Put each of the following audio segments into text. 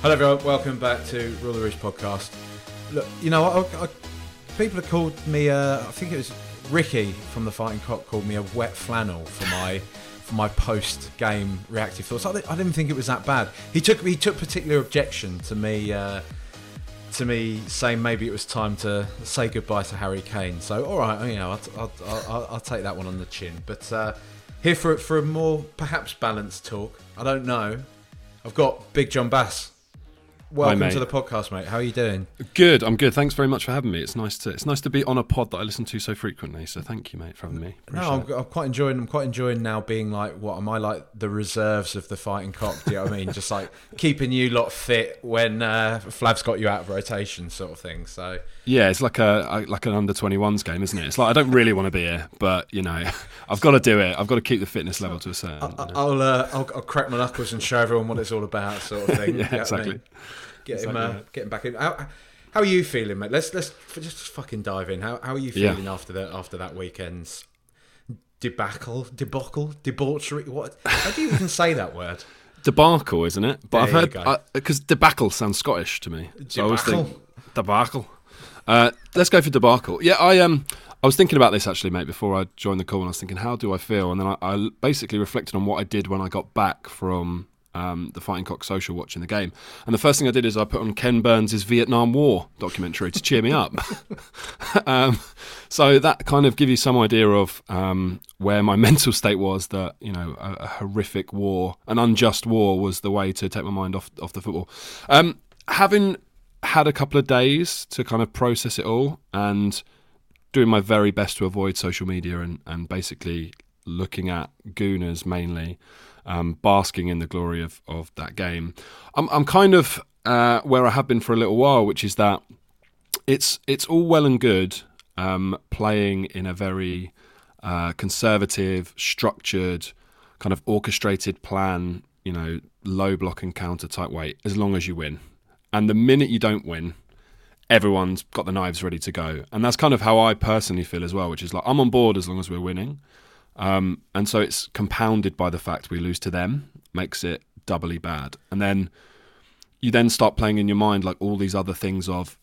Hello, everyone. Welcome back to Rule the Roost podcast. Look, you know, I, I, people have called me. Uh, I think it was Ricky from the Fighting Cock called me a wet flannel for my for my post game reactive thoughts. I, I, didn't think it was that bad. He took he took particular objection to me. Uh, to me, saying maybe it was time to say goodbye to Harry Kane. So, all right, you know, I'll, I'll, I'll, I'll take that one on the chin. But uh, here for for a more perhaps balanced talk. I don't know. I've got Big John Bass Welcome Hi, to the podcast, mate. How are you doing? Good. I'm good. Thanks very much for having me. It's nice to it's nice to be on a pod that I listen to so frequently. So thank you, mate, for having me. Appreciate no, I'm, I'm, quite enjoying. I'm quite enjoying now being like, what am I like? The reserves of the fighting cock. Do you know what I mean? Just like keeping you lot fit when uh, Flav's got you out of rotation, sort of thing. So yeah, it's like a like an under 21s game, isn't it? It's like I don't really want to be here, but you know, I've got to do it. I've got to keep the fitness level to a certain. I, will you know. I'll, uh, I'll, I'll crack my knuckles and show everyone what it's all about, sort of thing. yeah, exactly. I mean? Get him, uh, get him back in. How, how, are you feeling, mate? Let's let's just fucking dive in. How how are you feeling yeah. after that after that weekend's debacle, debacle, debauchery? What? How do you even say that word? Debacle, isn't it? But there I've heard because debacle sounds Scottish to me. So debacle. I thinking, debacle. Uh, let's go for debacle. Yeah, I um. I was thinking about this actually, mate, before I joined the call, and I was thinking, how do I feel? And then I, I basically reflected on what I did when I got back from um, the Fighting Cock Social watching the game. And the first thing I did is I put on Ken Burns' Vietnam War documentary to cheer me up. um, so that kind of gives you some idea of um, where my mental state was that, you know, a, a, horrific war, an unjust war was the way to take my mind off, off the football. Um, having had a couple of days to kind of process it all and doing my very best to avoid social media and, and basically looking at Gooners mainly um, basking in the glory of, of that game. I'm, I'm kind of uh, where I have been for a little while, which is that it's it's all well and good um, playing in a very uh, conservative, structured, kind of orchestrated plan, you know, low block and counter type way, as long as you win. And the minute you don't win, everyone's got the knives ready to go. And that's kind of how I personally feel as well, which is like I'm on board as long as we're winning. Um, and so it's compounded by the fact we lose to them, makes it doubly bad. And then you then start playing in your mind like all these other things of,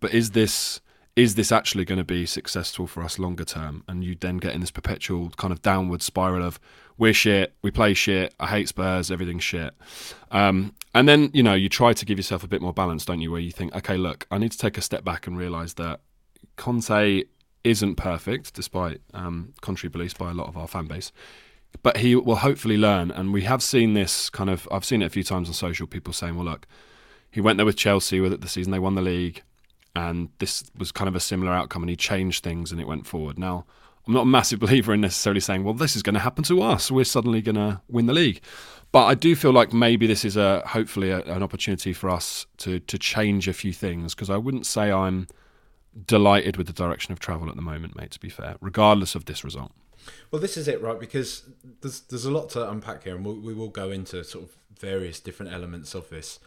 but is this is this actually going to be successful for us longer term? And you then get in this perpetual kind of downward spiral of we're shit, we play shit, I hate Spurs, everything's shit. Um, and then you know you try to give yourself a bit more balance, don't you? Where you think, okay, look, I need to take a step back and realise that Conte isn't perfect, despite um, contrary beliefs by a lot of our fan base. But he will hopefully learn, and we have seen this kind of. I've seen it a few times on social. People saying, "Well, look, he went there with Chelsea with it the season they won the league, and this was kind of a similar outcome, and he changed things and it went forward." Now, I'm not a massive believer in necessarily saying, "Well, this is going to happen to us. We're suddenly going to win the league." But I do feel like maybe this is a hopefully a, an opportunity for us to to change a few things because I wouldn't say I'm delighted with the direction of travel at the moment, mate. To be fair, regardless of this result. Well, this is it, right? Because there's there's a lot to unpack here, and we'll, we will go into sort of various different elements of this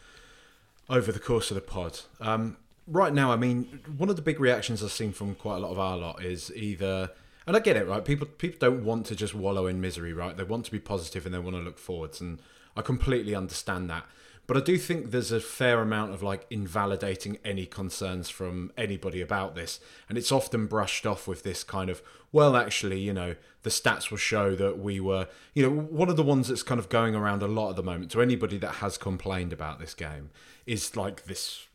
over the course of the pod. Um, right now, I mean, one of the big reactions I've seen from quite a lot of our lot is either, and I get it, right? People people don't want to just wallow in misery, right? They want to be positive and they want to look forwards, and I completely understand that. But I do think there's a fair amount of like invalidating any concerns from anybody about this. And it's often brushed off with this kind of, well, actually, you know, the stats will show that we were, you know, one of the ones that's kind of going around a lot at the moment to anybody that has complained about this game is like this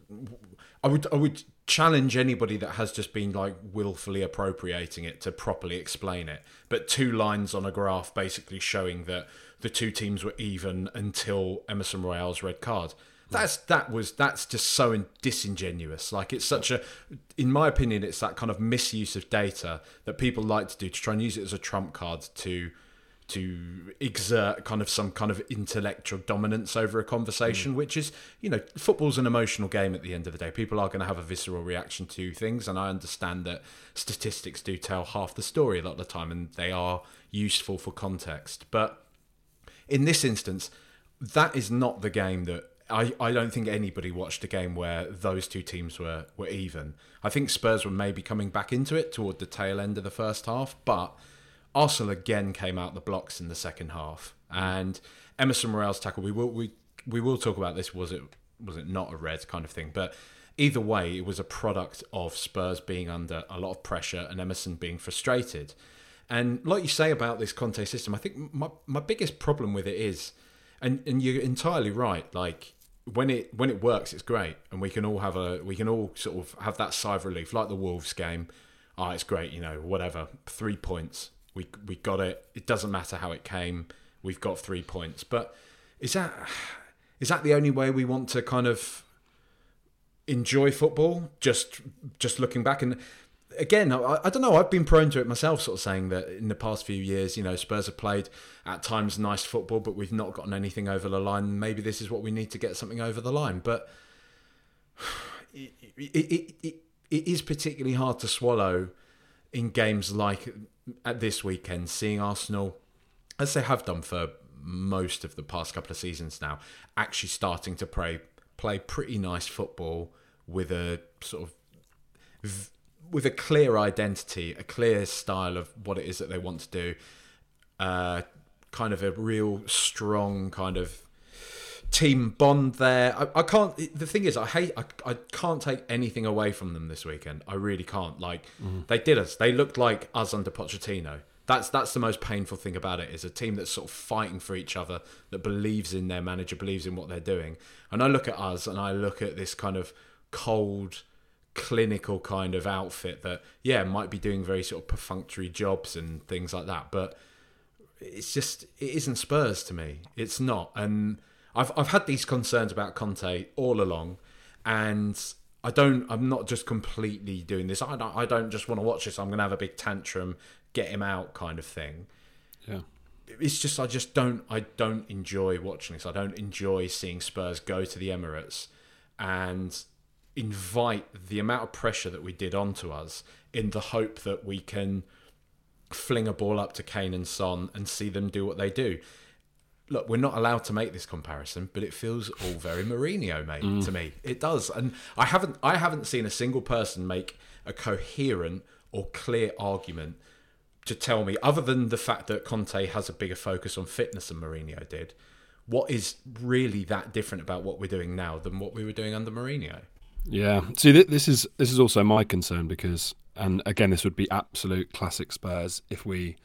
I would I would challenge anybody that has just been like willfully appropriating it to properly explain it. But two lines on a graph basically showing that the two teams were even until Emerson Royal's red card. That's that was that's just so disingenuous. Like it's such a, in my opinion, it's that kind of misuse of data that people like to do to try and use it as a trump card to to exert kind of some kind of intellectual dominance over a conversation, mm. which is, you know, football's an emotional game at the end of the day. People are going to have a visceral reaction to things, and I understand that statistics do tell half the story a lot of the time, and they are useful for context. But in this instance, that is not the game that I, I don't think anybody watched a game where those two teams were, were even. I think Spurs were maybe coming back into it toward the tail end of the first half, but Arsenal again came out the blocks in the second half, and Emerson Royal's tackle. We will we we will talk about this. Was it was it not a red kind of thing? But either way, it was a product of Spurs being under a lot of pressure and Emerson being frustrated. And like you say about this Conte system, I think my my biggest problem with it is, and and you're entirely right. Like when it when it works, it's great, and we can all have a we can all sort of have that sigh of relief, like the Wolves game. Ah, oh, it's great, you know, whatever, three points we we got it. It doesn't matter how it came. We've got three points. But is that is that the only way we want to kind of enjoy football? Just just looking back and again, I, I, don't know. I've been prone to it myself, sort of saying that in the past few years, you know, Spurs have played at times nice football, but we've not gotten anything over the line. Maybe this is what we need to get something over the line. But it, it, it, it is particularly hard to swallow in games like at this weekend, seeing Arsenal, as they have done for most of the past couple of seasons now, actually starting to play play pretty nice football with a sort of with a clear identity, a clear style of what it is that they want to do, uh, kind of a real strong kind of team bond there. I, I, can't. The thing is, I hate. I, I can't take anything away from them this weekend. I really can't. Like mm. they did us. They looked like us under Pochettino. That's that's the most painful thing about it. Is a team that's sort of fighting for each other, that believes in their manager, believes in what they're doing. And I look at us, and I look at this kind of cold, clinical kind of outfit that yeah might be doing very sort of perfunctory jobs and things like that, but it's just it isn't Spurs to me. It's not and I've I've had these concerns about Conte all along, and I don't. I'm not just completely doing this. I don't. I don't just want to watch this. I'm going to have a big tantrum, get him out, kind of thing. Yeah. It's just I just don't. I don't enjoy watching this. I don't enjoy seeing Spurs go to the Emirates and invite the amount of pressure that we did onto us in the hope that we can fling a ball up to Kane and Son and see them do what they do look, we're not allowed to make this comparison, but it feels all very Mourinho, mate, mm. to me. It does, and I haven't, I haven't seen a single person make a coherent or clear argument to tell me, other than the fact that Conte has a bigger focus on fitness than Mourinho did, what is really that different about what we're doing now than what we were doing under Mourinho? Yeah. See, this is this is also my concern because, and again, this would be absolute classic Spurs if we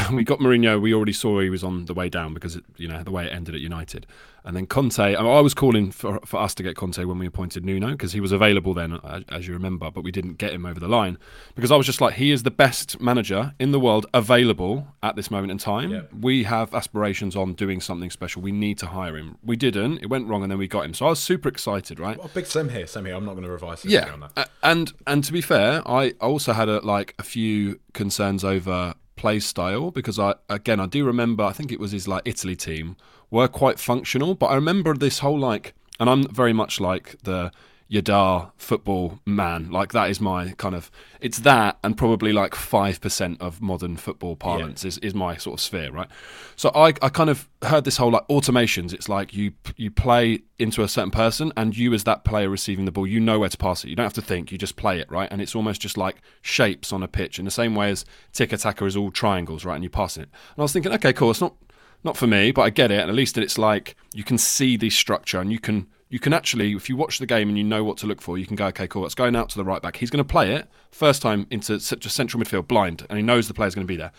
we got Mourinho. We already saw he was on the way down because it, you know the way it ended at United, and then Conte. I, was calling for for us to get Conte when we appointed Nuno because he was available then, as you remember, but we didn't get him over the line because I was just like, he is the best manager in the world available at this moment in time. Yeah. We have aspirations on doing something special. We need to hire him. We didn't. It went wrong, and then we got him. So I was super excited, right? Well, big same here. Same here. I'm not going to revise. Yeah, on that. and and to be fair, I also had a, like a few concerns over play style because I again I do remember I think it was his like Italy team were quite functional, but I remember this whole like and I'm very much like the Yadar football man. Like that is my kind of it's that and probably like five percent of modern football parlance yeah. is, is my sort of sphere, right? So I, I kind of heard this whole like automations. It's like you you play into a certain person and you as that player receiving the ball, you know where to pass it. You don't have to think, you just play it, right? And it's almost just like shapes on a pitch in the same way as tiki-taka is all triangles, right? And you pass it. And I was thinking, okay, cool, it's not not for me, but I get it. And at least it's like you can see the structure and you can you can actually, if you watch the game and you know what to look for, you can go, okay, cool, it's going out to the right back. He's going to play it first time into such a central midfield blind, and he knows the player's going to be there.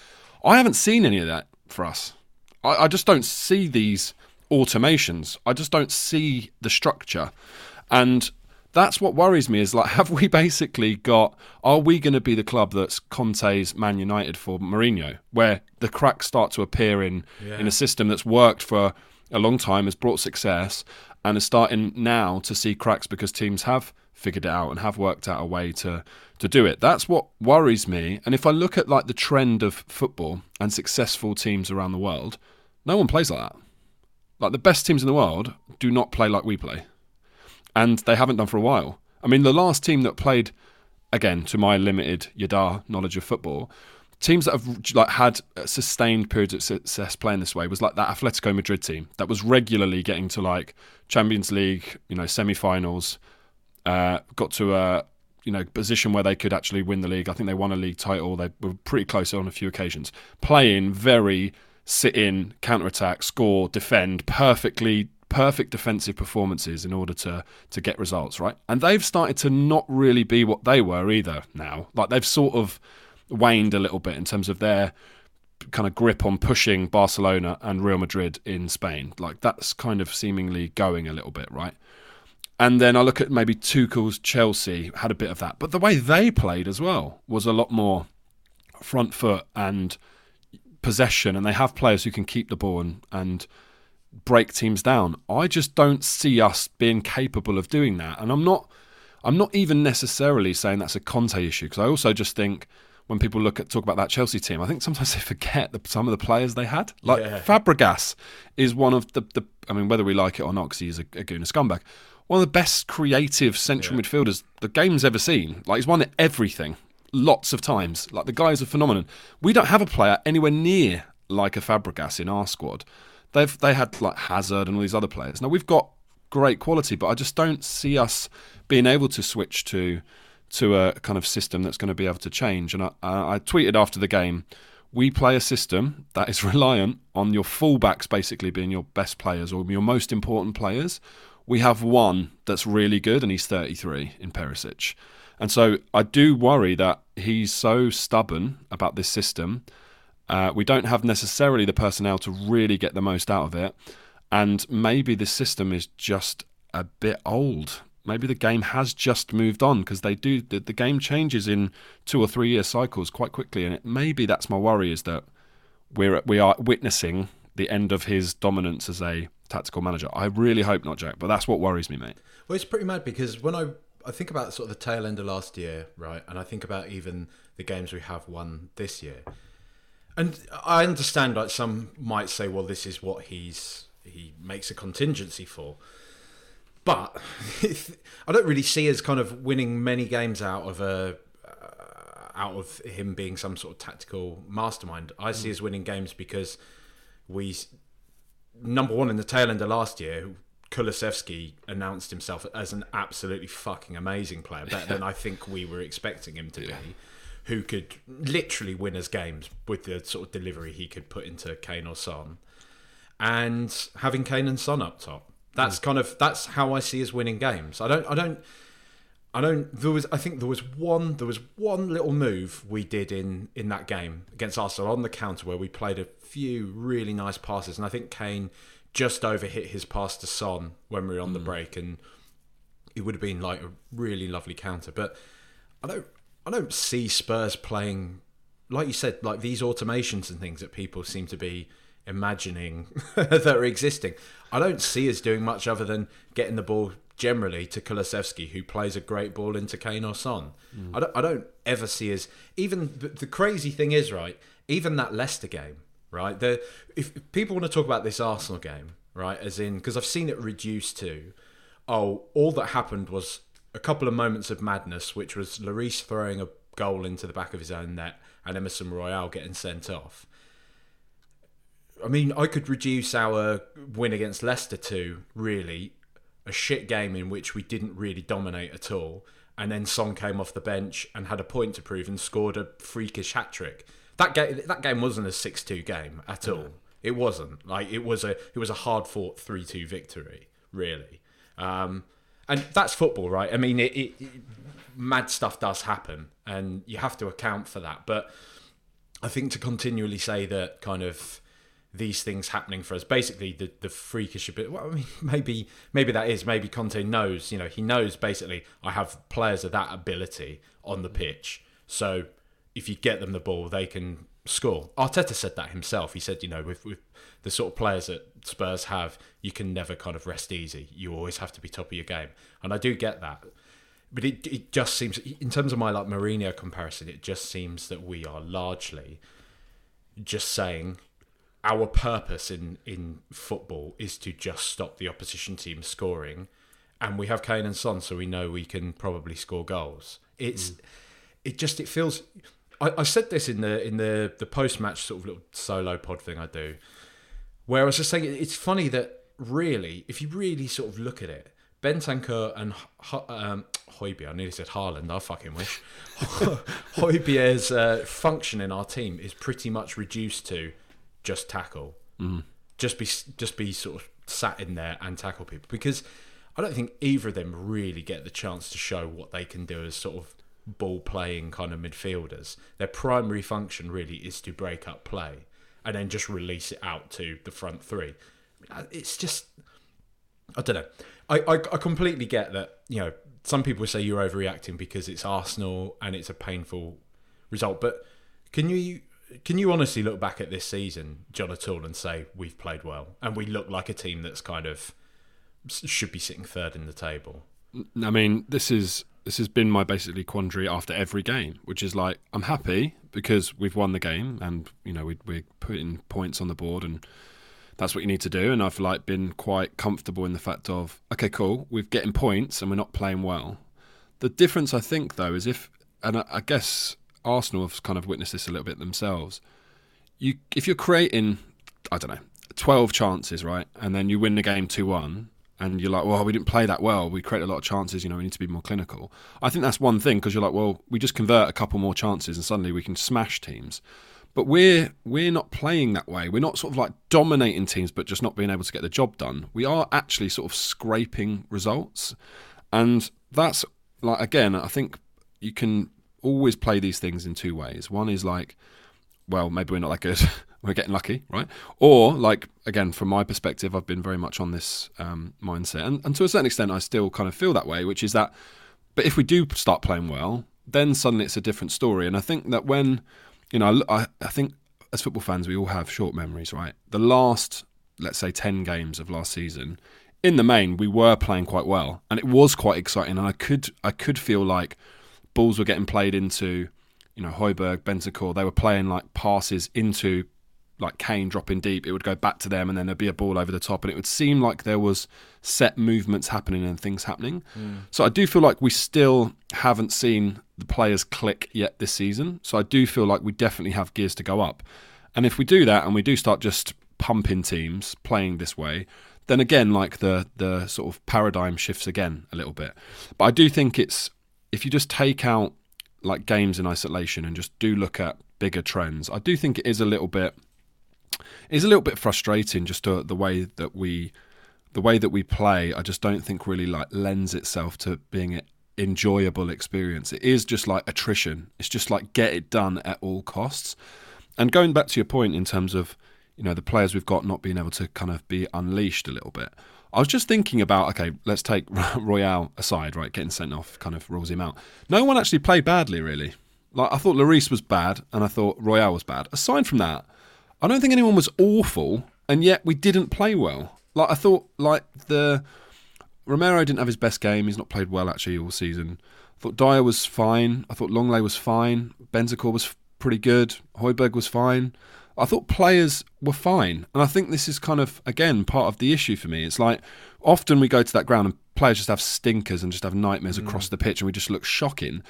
I haven't seen any of that for us. I, I just don't see these automations. I just don't see the structure. And that's what worries me. Is like, have we basically got? Are we going to be the club that's Conte's Man United for Mourinho, where the cracks start to appear in Yeah. in a system that's worked for a long time, has brought success, and is starting now to see cracks because teams have figured it out and have worked out a way to to do it. That's what worries me. And if I look at like the trend of football and successful teams around the world, no one plays like that. Like the best teams in the world do not play like we play, and they haven't done for a while. I mean, the last team that played, again, to my limited Yadar knowledge of football, teams that have like had sustained periods of success playing this way was like that Atletico Madrid team that was regularly getting to like Champions League, you know, semi-finals, uh, got to a you know position where they could actually win the league. I think they won a league title. They were pretty close on a few occasions, playing very sit in, counter attack, score, defend, perfectly perfect defensive performances in order to to get results, right? And they've started to not really be what they were either now. Like they've sort of waned a little bit in terms of their kind of grip on pushing Barcelona and Real Madrid in Spain. Like that's kind of seemingly going a little bit, right? And then I look at maybe Tuchel's Chelsea had a bit of that, but the way they played as well was a lot more front foot and possession, and they have players who can keep the ball and, and break teams down. I just don't see us being capable of doing that, and I'm not. I'm not even necessarily saying that's a Conte issue because I also just think when people look at talk about that Chelsea team, I think sometimes they forget the, some of the players they had. Like Yeah. Fabregas is one of the, the I mean, whether we like it or not, because he's a, a goon, a scumbag, one of the best creative central midfielders the game's ever seen. Like he's won everything, lots of times. Like the guy is a phenomenon. We don't have a player anywhere near like a Fabregas in our squad. They've they had like Hazard and all these other players. Now we've got great quality, but I just don't see us being able to switch to to a kind of system that's going to be able to change. And I, I tweeted after the game, we play a system that is reliant on your fullbacks basically being your best players or your most important players. We have one that's really good, and he's 33 in Perisic. And so I do worry that he's so stubborn about this system. Uh, we don't have necessarily the personnel to really get the most out of it. And maybe this system is just a bit old. Maybe the game has just moved on because they do the, the game changes in two or three year cycles quite quickly, and it, maybe that's my worry is that we're we are witnessing the end of his dominance as a tactical manager. I really hope not, Jack, but that's what worries me, mate. Well, it's pretty mad because when I I think about sort of the tail end of last year, right, and I think about even the games we have won this year, and I understand like some might say, well, this is what he's he makes a contingency for, but I don't really see as kind of winning many games out of a uh, out of him being some sort of tactical mastermind. I see as winning games because we number one in the tail end of last year, Kulusevski announced himself as an absolutely fucking amazing player, better than I think we were expecting him to be. Who could literally win us games with the sort of delivery he could put into Kane or Son, and having Kane and Son up top. That's kind of that's how I see us winning games. I don't I don't I don't. There was. I think there was one. There was one little move we did in in that game against Arsenal on the counter where we played a few really nice passes, and I think Kane just overhit his pass to Son when we were on the hmm. break, and it would have been like a really lovely counter. But I don't. I don't see Spurs playing like you said, like these automations and things that people seem to be imagining that are existing. I don't see us doing much other than getting the ball generally to Kulusevski, who plays a great ball into Kane or Son. I, don't, I don't ever see us. Even the, crazy thing is, right? Even that Leicester game, right? The if people want to talk about this Arsenal game, right? As in, because I've seen it reduced to, oh, all that happened was a couple of moments of madness, which was Lloris throwing a goal into the back of his own net and Emerson Royal getting sent off. I mean, I could reduce our win against Leicester to really a shit game in which we didn't really dominate at all, and then Son came off the bench and had a point to prove and scored a freakish hat trick. That game, that game wasn't a six-two game at all. It wasn't like it was a it was a hard fought three-two victory, really. Um, and that's football, right? I mean, it, it, it, mad stuff does happen, and you have to account for that. But I think to continually say that kind of these things happening for us. Basically, the the freakish bit. Well, I mean, maybe maybe that is maybe Conte knows. You know, he knows basically I have players of that ability on the mm. pitch. So if you get them the ball, they can score. Arteta said that himself. He said, you know, with with the sort of players that Spurs have, you can never kind of rest easy. You always have to be top of your game, and I do get that. But it it just seems, in terms of my like Mourinho comparison, it just seems that we are largely just saying our purpose in in football is to just stop the opposition team scoring, and we have Kane and Son, so we know we can probably score goals. It's mm. it just it feels. I, I said this in the in the the post match sort of little solo pod thing I do, where I was just saying it's funny that really, if you really sort of look at it, Bentancur and um, Højbjerg, I nearly said Haaland, I fucking wish. Højbjerg's uh, function in our team is pretty much reduced to just tackle. Mm. Just be just be sort of sat in there and tackle people because I don't think either of them really get the chance to show what they can do as sort of ball playing kind of midfielders. Their primary function really is to break up play and then just release it out to the front three. It's just I don't know. I, I, I completely get that. You know, some people say you're overreacting because it's Arsenal and it's a painful result, but can you can you honestly look back at this season, John O'Toole, and say we've played well and we look like a team that's kind of should be sitting third in the table? I mean, this is this has been my basically quandary after every game, which is like I'm happy because we've won the game and you know we, we're putting points on the board and that's what you need to do. And I've like been quite comfortable in the fact of okay, cool, we're getting points and we're not playing well. The difference, I think, though, is if and I, I guess Arsenal have kind of witnessed this a little bit themselves. You, if you're creating, I don't know, twelve chances, right, and then you win the game two one, and you're like, well, we didn't play that well. We created a lot of chances. You know, we need to be more clinical. I think that's one thing because you're like, well, we just convert a couple more chances, and suddenly we can smash teams. But we're we're not playing that way. We're not sort of like dominating teams, but just not being able to get the job done. We are actually sort of scraping results, and that's like again, I think you can always play these things in two ways. One is like, well, maybe we're not that good. we're getting lucky, right? Or like again, from my perspective, I've been very much on this um, mindset, and, and to a certain extent, I still kind of feel that way, which is that. But if we do start playing well, then suddenly it's a different story. And I think that when, you know, I, I think as football fans, we all have short memories, right? The last, let's say, ten games of last season, in the main, we were playing quite well, and it was quite exciting. And I could, I could feel like balls were getting played into, you know, Højbjerg, Bentancur. They were playing like passes into like Kane dropping deep. It would go back to them, and then there'd be a ball over the top, and it would seem like there was set movements happening and things happening. Mm. So I do feel like we still haven't seen the players click yet this season. So I do feel like we definitely have gears to go up. And if we do that, and we do start just pumping teams playing this way, then again, like the the sort of paradigm shifts again a little bit. But I do think it's if you just take out like games in isolation and just do look at bigger trends, I do think it is a little bit is a little bit frustrating just to, the way that we the way that we play. I just don't think really like lends itself to being an enjoyable experience. It is just like attrition. It's just like get it done at all costs. And going back to your point in terms of you know the players we've got not being able to kind of be unleashed a little bit. I was just thinking about okay, let's take Royal aside, right? Getting sent off kind of rules him out. No one actually played badly, really. Like I thought Lloris was bad, and I thought Royal was bad. Aside from that, I don't think anyone was awful, and yet we didn't play well. Like I thought, like the Romero didn't have his best game. He's not played well actually all season. I thought Dier was fine. I thought Lenglet was fine. Bentancur was pretty good. Højbjerg was fine. I thought players were fine. And I think this is kind of, again, part of the issue for me. It's like often we go to that ground and players just have stinkers and just have nightmares mm. across the pitch and we just look shocking.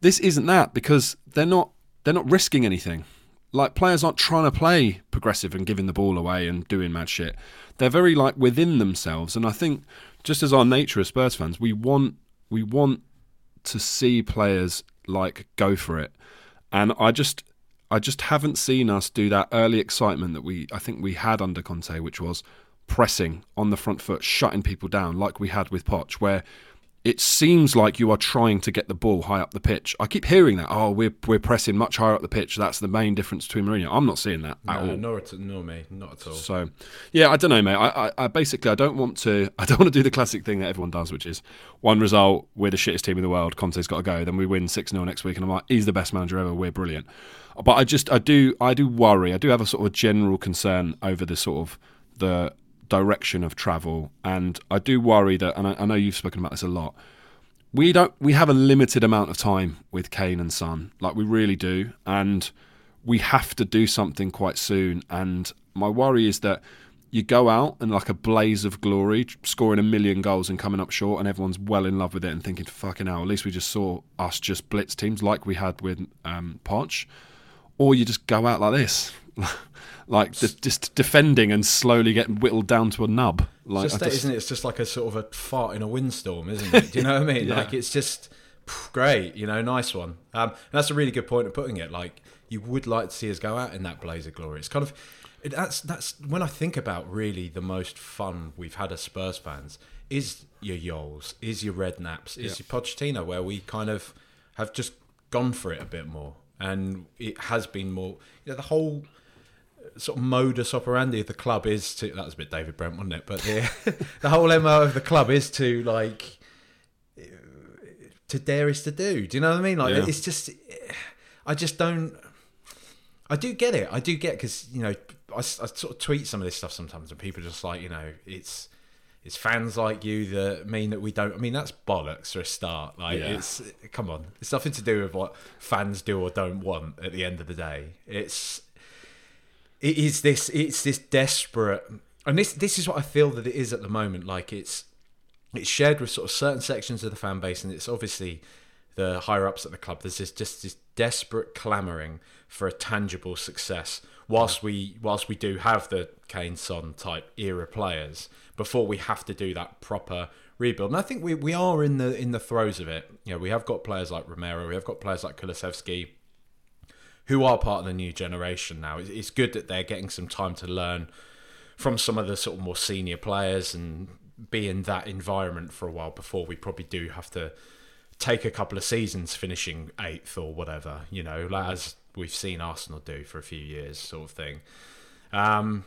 This isn't that because they're not they're not risking anything. Like players aren't trying to play progressive and giving the ball away and doing mad shit. They're very like within themselves. And I think just as our nature as Spurs fans, we want we want to see players like go for it. And I just I just haven't seen us do that early excitement that we I think we had under Conte, which was pressing on the front foot, shutting people down like we had with Poch, where it seems like you are trying to get the ball high up the pitch. I keep hearing that. Oh, we're we're pressing much higher up the pitch. That's the main difference between Mourinho. I'm not seeing that at no, all. Nor, at, nor me, not at all. So, yeah, I don't know, mate. I, I, I basically I don't want to. I don't want to do the classic thing that everyone does, which is one result, we're the shittest team in the world. Conte's got to go. Then we win six 0 next week, and I'm like, he's the best manager ever. We're brilliant. But I just I do I do worry. I do have a sort of general concern over the sort of the direction of travel, and I do worry that. And I, I know you've spoken about this a lot we don't we have a limited amount of time with Kane and Son, like we really do, and we have to do something quite soon. And my worry is that you go out and like a blaze of glory, scoring a million goals and coming up short, and everyone's well in love with it and thinking, "Fucking hell!" At least we just saw us just blitz teams like we had with um, Poch, or you just go out like this. like just, just defending and slowly getting whittled down to a nub. Like, just just, isn't it? It's just like a sort of a fart in a windstorm, isn't it? Do you know what I mean? Yeah. Like it's just great, you know, nice one. Um, and that's a really good point of putting it. Like you would like to see us go out in that blaze of glory. It's kind of it, that's that's when I think about really the most fun we've had as Spurs fans is your Jols, is your Redknapps, is Yeah. your Pochettino, where we kind of have just gone for it a bit more, and it has been more. You know, the whole sort of modus operandi of the club is to that was a bit David Brent, wasn't it? But the the whole mo of the club is to like to dare is to do. Do you know what I mean? Like Yeah. it's just I just don't. I do get it. I do get because you know I, I sort of tweet some of this stuff sometimes, and people just like you know it's it's fans like you that mean that we don't. I mean that's bollocks for a start. Like Yeah. it's come on, it's nothing to do with what fans do or don't want. At the end of the day, it's it is this it's this desperate and this this is what I feel that it is at the moment. Like it's it's shared with sort of certain sections of the fan base and it's obviously the higher ups at the club. There's this just this desperate clamoring for a tangible success whilst we whilst we do have the Kane Son type era players before we have to do that proper rebuild. And I think we, we are in the in the throes of it. You know we have got players like Romero we have got players like Kulusevski who are part of the new generation now. It's- It's good that they're getting some time to learn from some of the sort of more senior players and be in that environment for a while before we probably do have to take a couple of seasons finishing eighth or whatever, you know, like as we've seen Arsenal do for a few years, sort of thing. Um,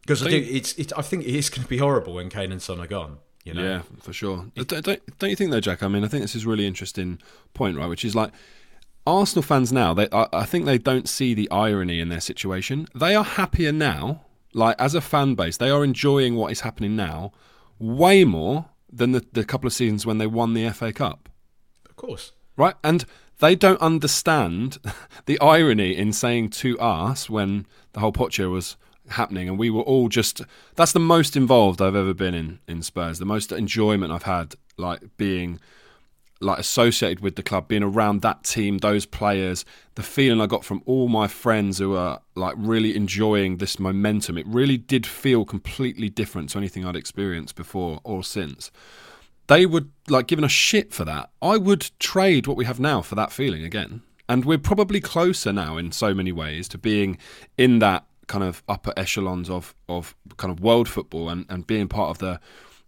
because I do, it's, it's, I think it is going to be horrible when Kane and Son are gone. You know, Yeah, for sure. Don't, don't, don't you think though, Jack? I mean, I think this is a really interesting point, right? Which is like Arsenal fans now. They, I, I think they don't see the irony in their situation. They are happier now, like as a fan base, they are enjoying what is happening now, way more than the, the couple of seasons when they won the FA Cup, of course. right? And they don't understand the irony in saying to us when the whole Pocho was happening and we were all just that's the most involved I've ever been in in Spurs the most enjoyment I've had like being like associated with the club being around that team those players the feeling I got from all my friends who are like really enjoying this momentum it really did feel completely different to anything I'd experienced before or since they would like giving a shit for that. I would trade what we have now for that feeling again. And we're probably closer now in so many ways to being in that kind of upper echelons of, of kind of world football and, and being part of the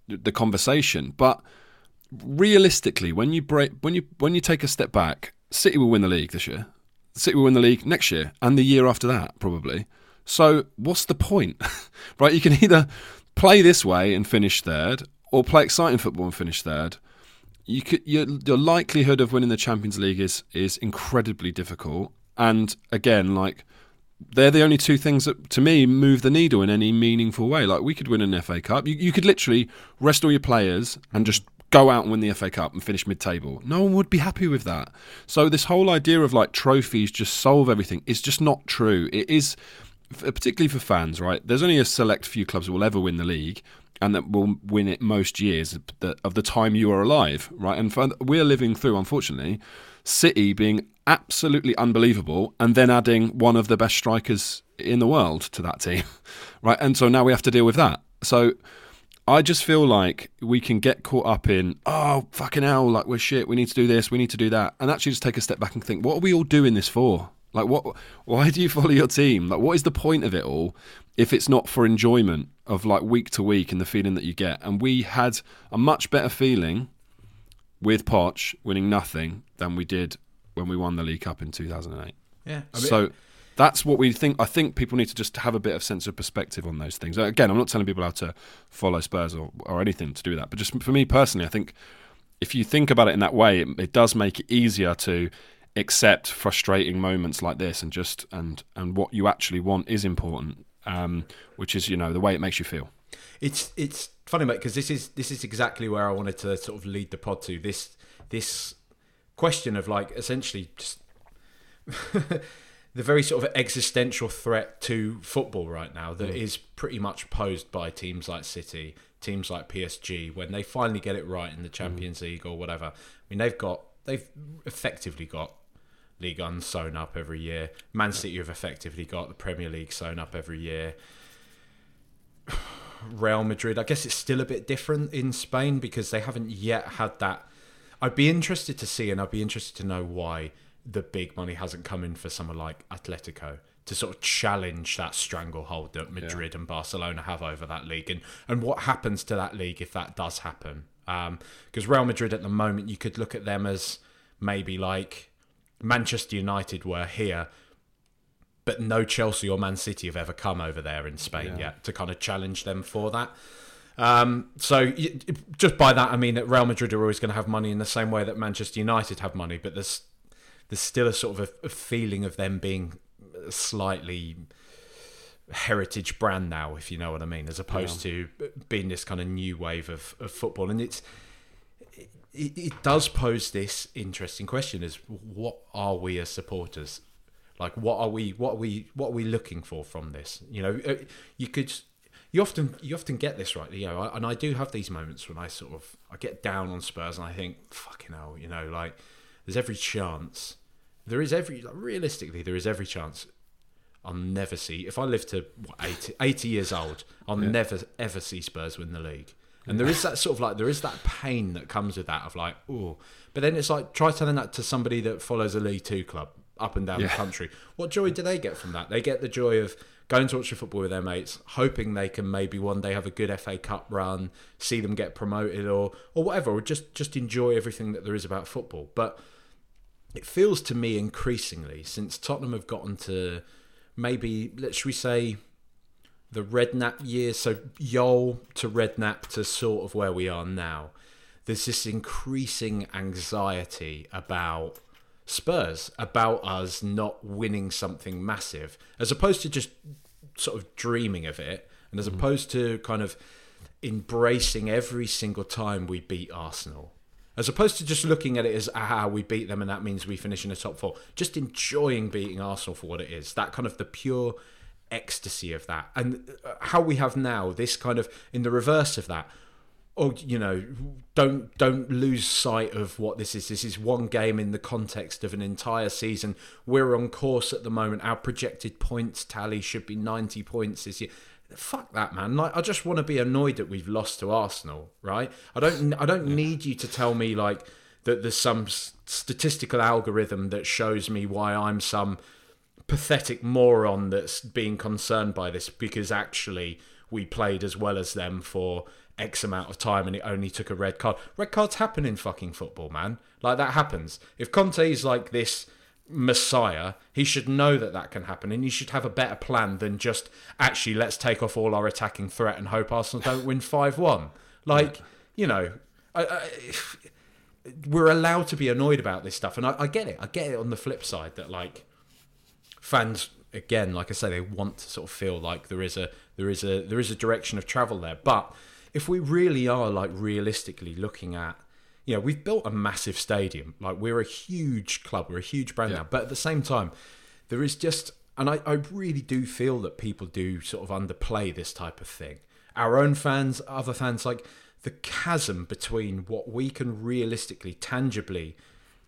the conversation. But realistically, when you break when you when you take a step back, City will win the league this year. City will win the league next year and the year after that, probably. So what's the point? right? You can either play this way and finish third, or play exciting football and finish third. You could your, your likelihood of winning the Champions League is is incredibly difficult. And again, like they're the only two things that to me move the needle in any meaningful way. Like we could win an FA Cup. You, you could literally rest all your players and just go out and win the FA Cup and finish mid-table. No one would be happy with that. So this whole idea of like trophies just solve everything is just not true. It is particularly for fans, right? There's only a select few clubs that will ever win the league and that will win it most years of the, time you are alive, right? And we're living through, unfortunately, City being absolutely unbelievable and then adding one of the best strikers in the world to that team, right? And so now we have to deal with that. So I just feel like we can get caught up in, oh, fucking hell, like we're shit, we need to do this, we need to do that. And actually just take a step back and think, what are we all doing this for? Like, what? why do you follow your team? Like, what is the point of it all if it's not for enjoyment of like week to week and the feeling that you get? And we had a much better feeling with Poch winning nothing than we did when we won the League Cup in 2008. Yeah. so that's what we think. I think people need to just have a bit of sense of perspective on those things. Again, I'm not telling people how to follow Spurs or, or anything to do that, but just for me personally, I think if you think about it in that way, it, it does make it easier to accept frustrating moments like this and just and and what you actually want is important, um, which is you know the way it makes you feel. It's it's funny, mate, because this is this is exactly where I wanted to sort of lead the pod to this this question of like essentially just the very sort of existential threat to football right now that mm. is pretty much posed by teams like City, teams like PSG when they finally get it right in the Champions mm. League or whatever. I mean, they've got they've effectively got League One sewn up every year. Man City have effectively got the Premier League sewn up every year. Real Madrid, I guess it's still a bit different in Spain because they haven't yet had that. I'd be interested to see, and I'd be interested to know why the big money hasn't come in for someone like Atletico to sort of challenge that stranglehold that Madrid yeah. and Barcelona have over that league, and and what happens to that league if that does happen. Because um, Real Madrid at the moment, you could look at them as maybe like Manchester United were here, but no Chelsea or Man City have ever come over there in Spain yeah. yet to kind of challenge them for that. Um, so just by that, I mean that Real Madrid are always going to have money in the same way that Manchester United have money, but there's there's still a sort of a, a feeling of them being slightly heritage brand now, if you know what I mean, as opposed yeah. to being this kind of new wave of, of football. And it's it, it does pose this interesting question: is what are we as supporters? Like, what are we? What are we? What are we looking for from this? You know, uh, you could. You often you often get this right, you know, and I do have these moments when I sort of I get down on Spurs and I think, fucking hell, you know, like there's every chance, there is every like, realistically there is every chance I'll never see if I live to what, 80, 80 years old, I'll yeah. never ever see Spurs win the league. And there is that sort of like there is that pain that comes with that of like oh, but then it's like try telling that to somebody that follows a League Two club up and down yeah. the country. What joy do they get from that? They get the joy of going to watch the football with their mates, hoping they can maybe one day have a good FA Cup run, see them get promoted or or whatever, or just just enjoy everything that there is about football. But it feels to me increasingly since Tottenham have gotten to maybe let's we say the Redknapp years, so Jol to Redknapp to sort of where we are now, there's this increasing anxiety about Spurs, about us not winning something massive, as opposed to just sort of dreaming of it, and as mm. opposed to kind of embracing every single time we beat Arsenal. As opposed to just looking at it as ah we beat them and that means we finish in the top four, just enjoying beating Arsenal for what it is. That kind of the pure ecstasy of that. And uh, how we have now this kind of in the reverse of that or you know don't don't lose sight of what this is. This is one game in the context of an entire season. We're on course at the moment. Our projected points tally should be 90 points this year fuck that man like i just want to be annoyed that we've lost to arsenal right i don't i don't need you to tell me like that there's some statistical algorithm that shows me why i'm some pathetic moron that's being concerned by this because actually we played as well as them for X amount of time and it only took a red card. Red cards happen in fucking football, man. Like that happens. If Conte's like this messiah, he should know that that can happen and he should have a better plan than just actually let's take off all our attacking threat and hope Arsenal don't win 5 1. Like, you know, I, I, we're allowed to be annoyed about this stuff. And I, I get it. I get it on the flip side that, like, fans again, like I say, they want to sort of feel like there is a there is a there is a direction of travel there. But if we really are like realistically looking at, you know, we've built a massive stadium. Like we're a huge club, we're a huge brand yeah. now. But at the same time, there is just, and I, I really do feel that people do sort of underplay this type of thing. Our own fans, other fans, like the chasm between what we can realistically, tangibly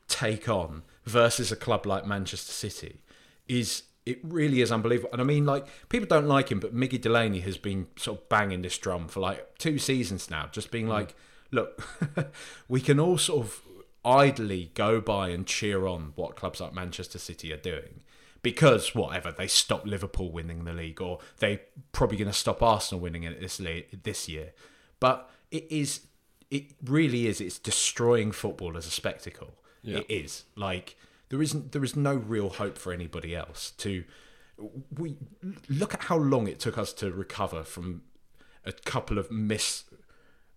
take on versus a club like Manchester City is it really is unbelievable. And I mean, like people don't like him, but Miggy Delaney has been sort of banging this drum for like two seasons now, just being mm. like, look, we can all sort of idly go by and cheer on what clubs like Manchester City are doing. Because whatever they stop Liverpool winning the league, or they probably going to stop Arsenal winning it this league, this year, but it is it really is. It's destroying football as a spectacle. Yeah. It is like there isn't there is no real hope for anybody else to. We look at how long it took us to recover from a couple of miss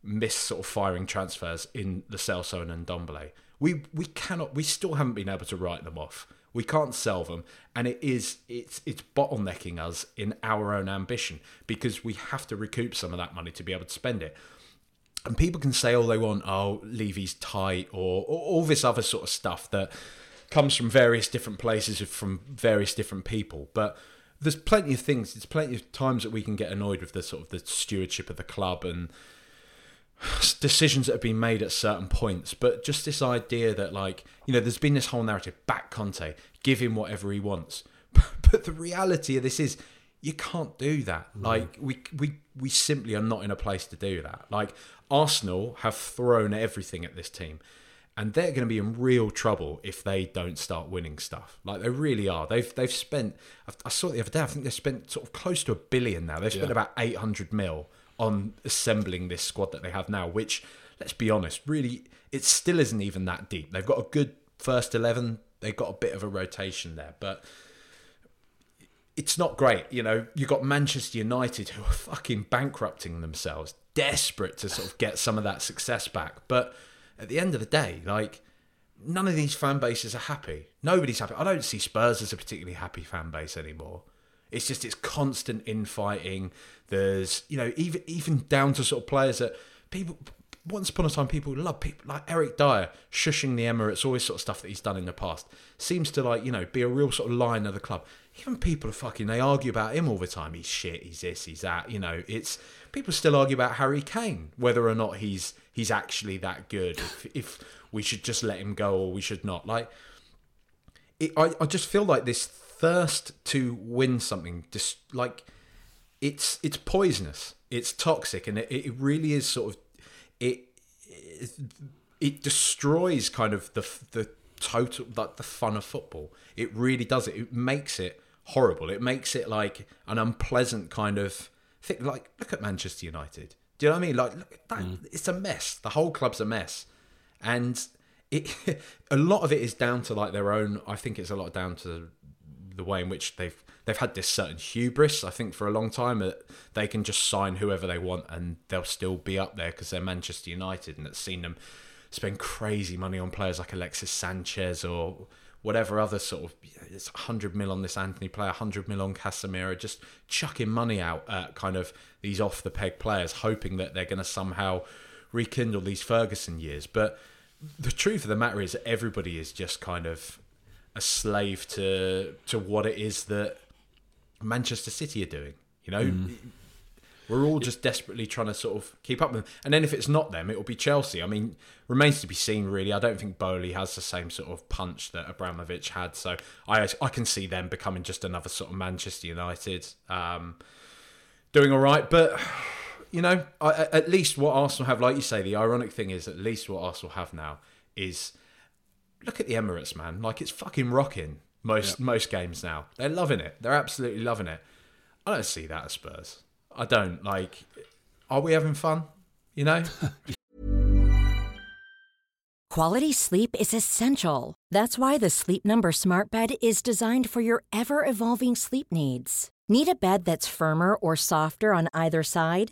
miss sort of firing transfers in Lo Celso and Ndombele. We we cannot we still haven't been able to write them off. We can't sell them, and it is it's it's bottlenecking us in our own ambition because we have to recoup some of that money to be able to spend it. And people can say all they want, oh, Levy's tight, or, or all this other sort of stuff that comes from various different places from various different people. But there's plenty of things. There's plenty of times that we can get annoyed with the sort of the stewardship of the club and decisions that have been made at certain points. But just this idea that, like, you know, there's been this whole narrative: back Conte, give him whatever he wants. But the reality of this is, you can't do that. Mm. Like, we we we simply are not in a place to do that. Like, Arsenal have thrown everything at this team. And they're going to be in real trouble if they don't start winning stuff. Like they really are. They've they've spent. I- saw it the other day. I think they've spent sort of close to a billion now. They've spent Yeah. about eight hundred mil on assembling this squad that they have now. Which, let's be honest, really, it still isn't even that deep. They've got a good first eleven. They've got a bit of a rotation there, but it's not great. You know, you got Manchester United who are fucking bankrupting themselves, desperate to sort of get some of that success back. But at the end of the day, like none of these fan bases are happy. Nobody's happy. I don't see Spurs as a particularly happy fan base anymore. It's just it's constant infighting. There's you know even even down to sort of players that people once upon a time people love people like Eric Dier shushing the Emirates, all this sort of stuff that he's done in the past seems to like you know be a real sort of line of the club. Even people are fucking they argue about him all the time. He's shit. He's this. He's that. You know, it's people still argue about Harry Kane whether or not he's he's actually that good. If, if we should just let him go or we should not. Like it, I, I just feel like this thirst to win something just like it's it's poisonous it's toxic and it, it really is sort of it it, it destroys kind of the the total like the fun of football. It really does it. It makes it horrible. It makes it like an unpleasant kind of thing. Like look at manchester united. Do you know what i mean? Like look, that, mm. it's a mess. The whole club's a mess. And it a lot of it is down to like their own i think it's a lot down to the way in which they've they've had this certain hubris i think for a long time that they can just sign whoever they want and they'll still be up there because they're manchester united and it's seen them spend crazy money on players like alexis sanchez or whatever other sort of it's 100 mil on this antony player 100 mil on casemiro just chucking money out at kind of these off the peg players hoping that they're going to somehow rekindle these ferguson years. But the truth of the matter is everybody is just kind of a slave to to what it is that Manchester City are doing. You know, we're all just desperately trying to sort of keep up with them. And then if it's not them, it will be Chelsea. I mean, remains to be seen. Really, I don't think Boehly has the same sort of punch that Abramovich had. So I I can see them becoming just another sort of Manchester United. Um, doing all right, but you know, I, at least what Arsenal have, like you say, the ironic thing is, at least what Arsenal have now is look at the Emirates, man. Like it's fucking rocking most most games now. They're loving it. They're absolutely loving it. I don't see that as Spurs. I don't like. Are we having fun? You know, Quality sleep is essential. That's why the Sleep Number Smart Bed is designed for your ever evolving sleep needs. Need a bed that's firmer or softer on either side?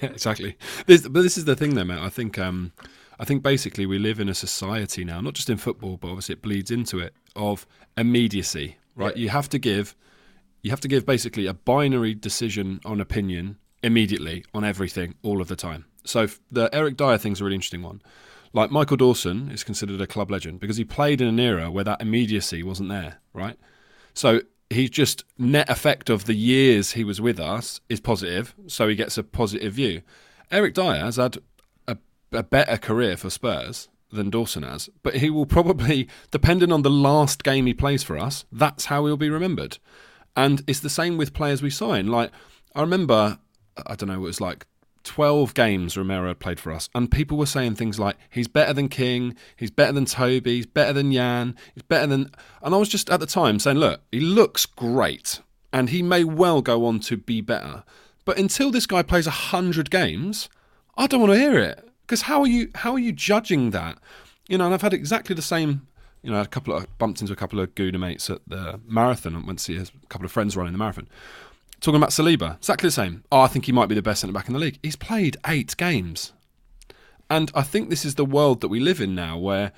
Yeah, exactly. This, but this is the thing, though, mate. I think, um, I think basically we live in a society now, not just in football, but obviously it bleeds into it of immediacy. Right? Yeah. You have to give, you have to give basically a binary decision on opinion immediately on everything all of the time. So the Eric Dier thing's a really interesting one. Like Michael Dawson is considered a club legend because he played in an era where that immediacy wasn't there, right? So he just net effect of the years he was with us is positive, so he gets a positive view. Eric Dier has had a, a better career for Spurs than Dawson has, but he will probably, depending on the last game he plays for us, that's how he'll be remembered. And it's the same with players we sign. Like I remember, I don't know, it was like 12 games Romero had played for us, and people were saying things like, he's better than King, he's better than Toby, he's better than Jan, he's better than. And I was just at the time saying, look, he looks great, and he may well go on to be better. But until this guy plays 100 games, I don't want to hear it. Because how are you how are you judging that? You know, and I've had exactly the same. You know, I had a couple of I bumped into a couple of Gooner mates at the marathon and went to see a couple of friends running the marathon talking about Saliba, exactly the same. Oh, I think he might be the best centre back in the league. He's played eight games. And I think this is the world that we live in now where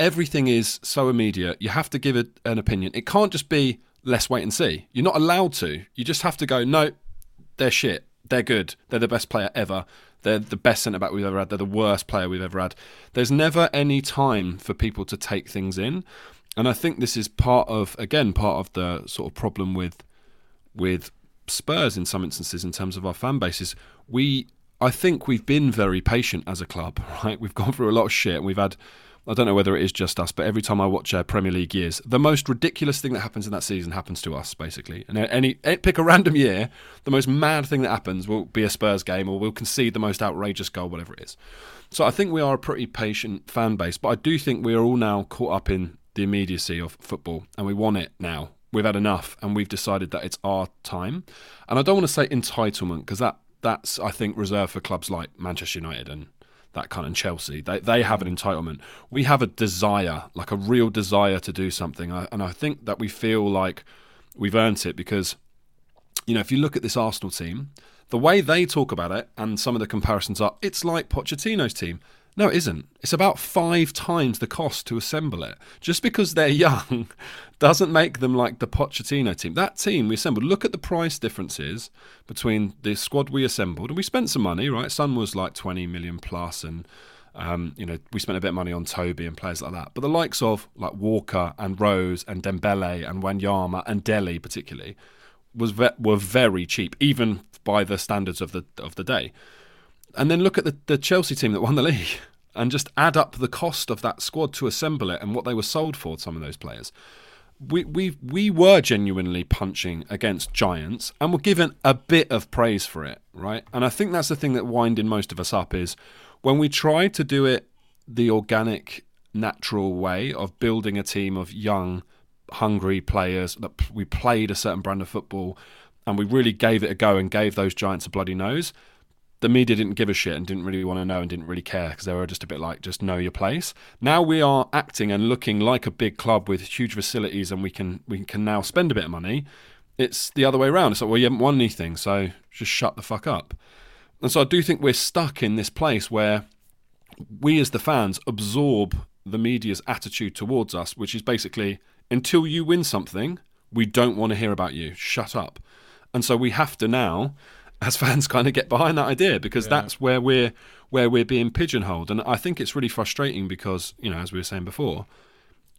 everything is so immediate. You have to give it an opinion. It can't just be let's wait and see. You're not allowed to. You just have to go, no, they're shit. They're good. They're the best player ever. They're the best centre back we've ever had. They're the worst player we've ever had. There's never any time for people to take things in. And I think this is part of, again, part of the sort of problem with with Spurs in some instances in terms of our fan bases. We, I think, we've been very patient as a club. Right, we've gone through a lot of shit, we've had. I don't know whether it is just us, but every time I watch uh, Premier League years, the most ridiculous thing that happens in that season happens to us, basically. And any, any pick a random year, the most mad thing that happens will be a Spurs game, or we'll concede the most outrageous goal, whatever it is. So I think we are a pretty patient fan base, but I do think we are all now caught up in the immediacy of football, and we want it now we've had enough and we've decided that it's our time. And I don't want to say entitlement because that that's I think reserved for clubs like Manchester United and that kind of Chelsea. They they have an entitlement. We have a desire, like a real desire to do something, and I think that we feel like we've earned it because you know if you look at this Arsenal team, the way they talk about it and some of the comparisons are, it's like Pochettino's team. No, it isn't. It's about five times the cost to assemble it. Just because they're young doesn't make them like the Pochettino team. That team we assembled, look at the price differences between the squad we assembled. And we spent some money, right? Son was like 20 million plus and um, you know, we spent a bit of money on Toby and players like that. But the likes of like Walker and Rose and Dembele and Wanyama and Dele particularly was ve- were very cheap, even by the standards of the of the day and then look at the, the Chelsea team that won the league and just add up the cost of that squad to assemble it and what they were sold for, some of those players. We, we, we were genuinely punching against giants and were given a bit of praise for it, right? And I think that's the thing that winding most of us up is when we tried to do it the organic, natural way of building a team of young, hungry players that we played a certain brand of football and we really gave it a go and gave those giants a bloody nose the media didn't give a shit and didn't really want to know and didn't really care because they were just a bit like just know your place. Now we are acting and looking like a big club with huge facilities and we can we can now spend a bit of money. It's the other way around. It's like well you haven't won anything, so just shut the fuck up. And so I do think we're stuck in this place where we as the fans absorb the media's attitude towards us, which is basically until you win something, we don't want to hear about you. Shut up. And so we have to now as fans kind of get behind that idea because yeah. that's where we're where we're being pigeonholed. And I think it's really frustrating because you know as we were saying before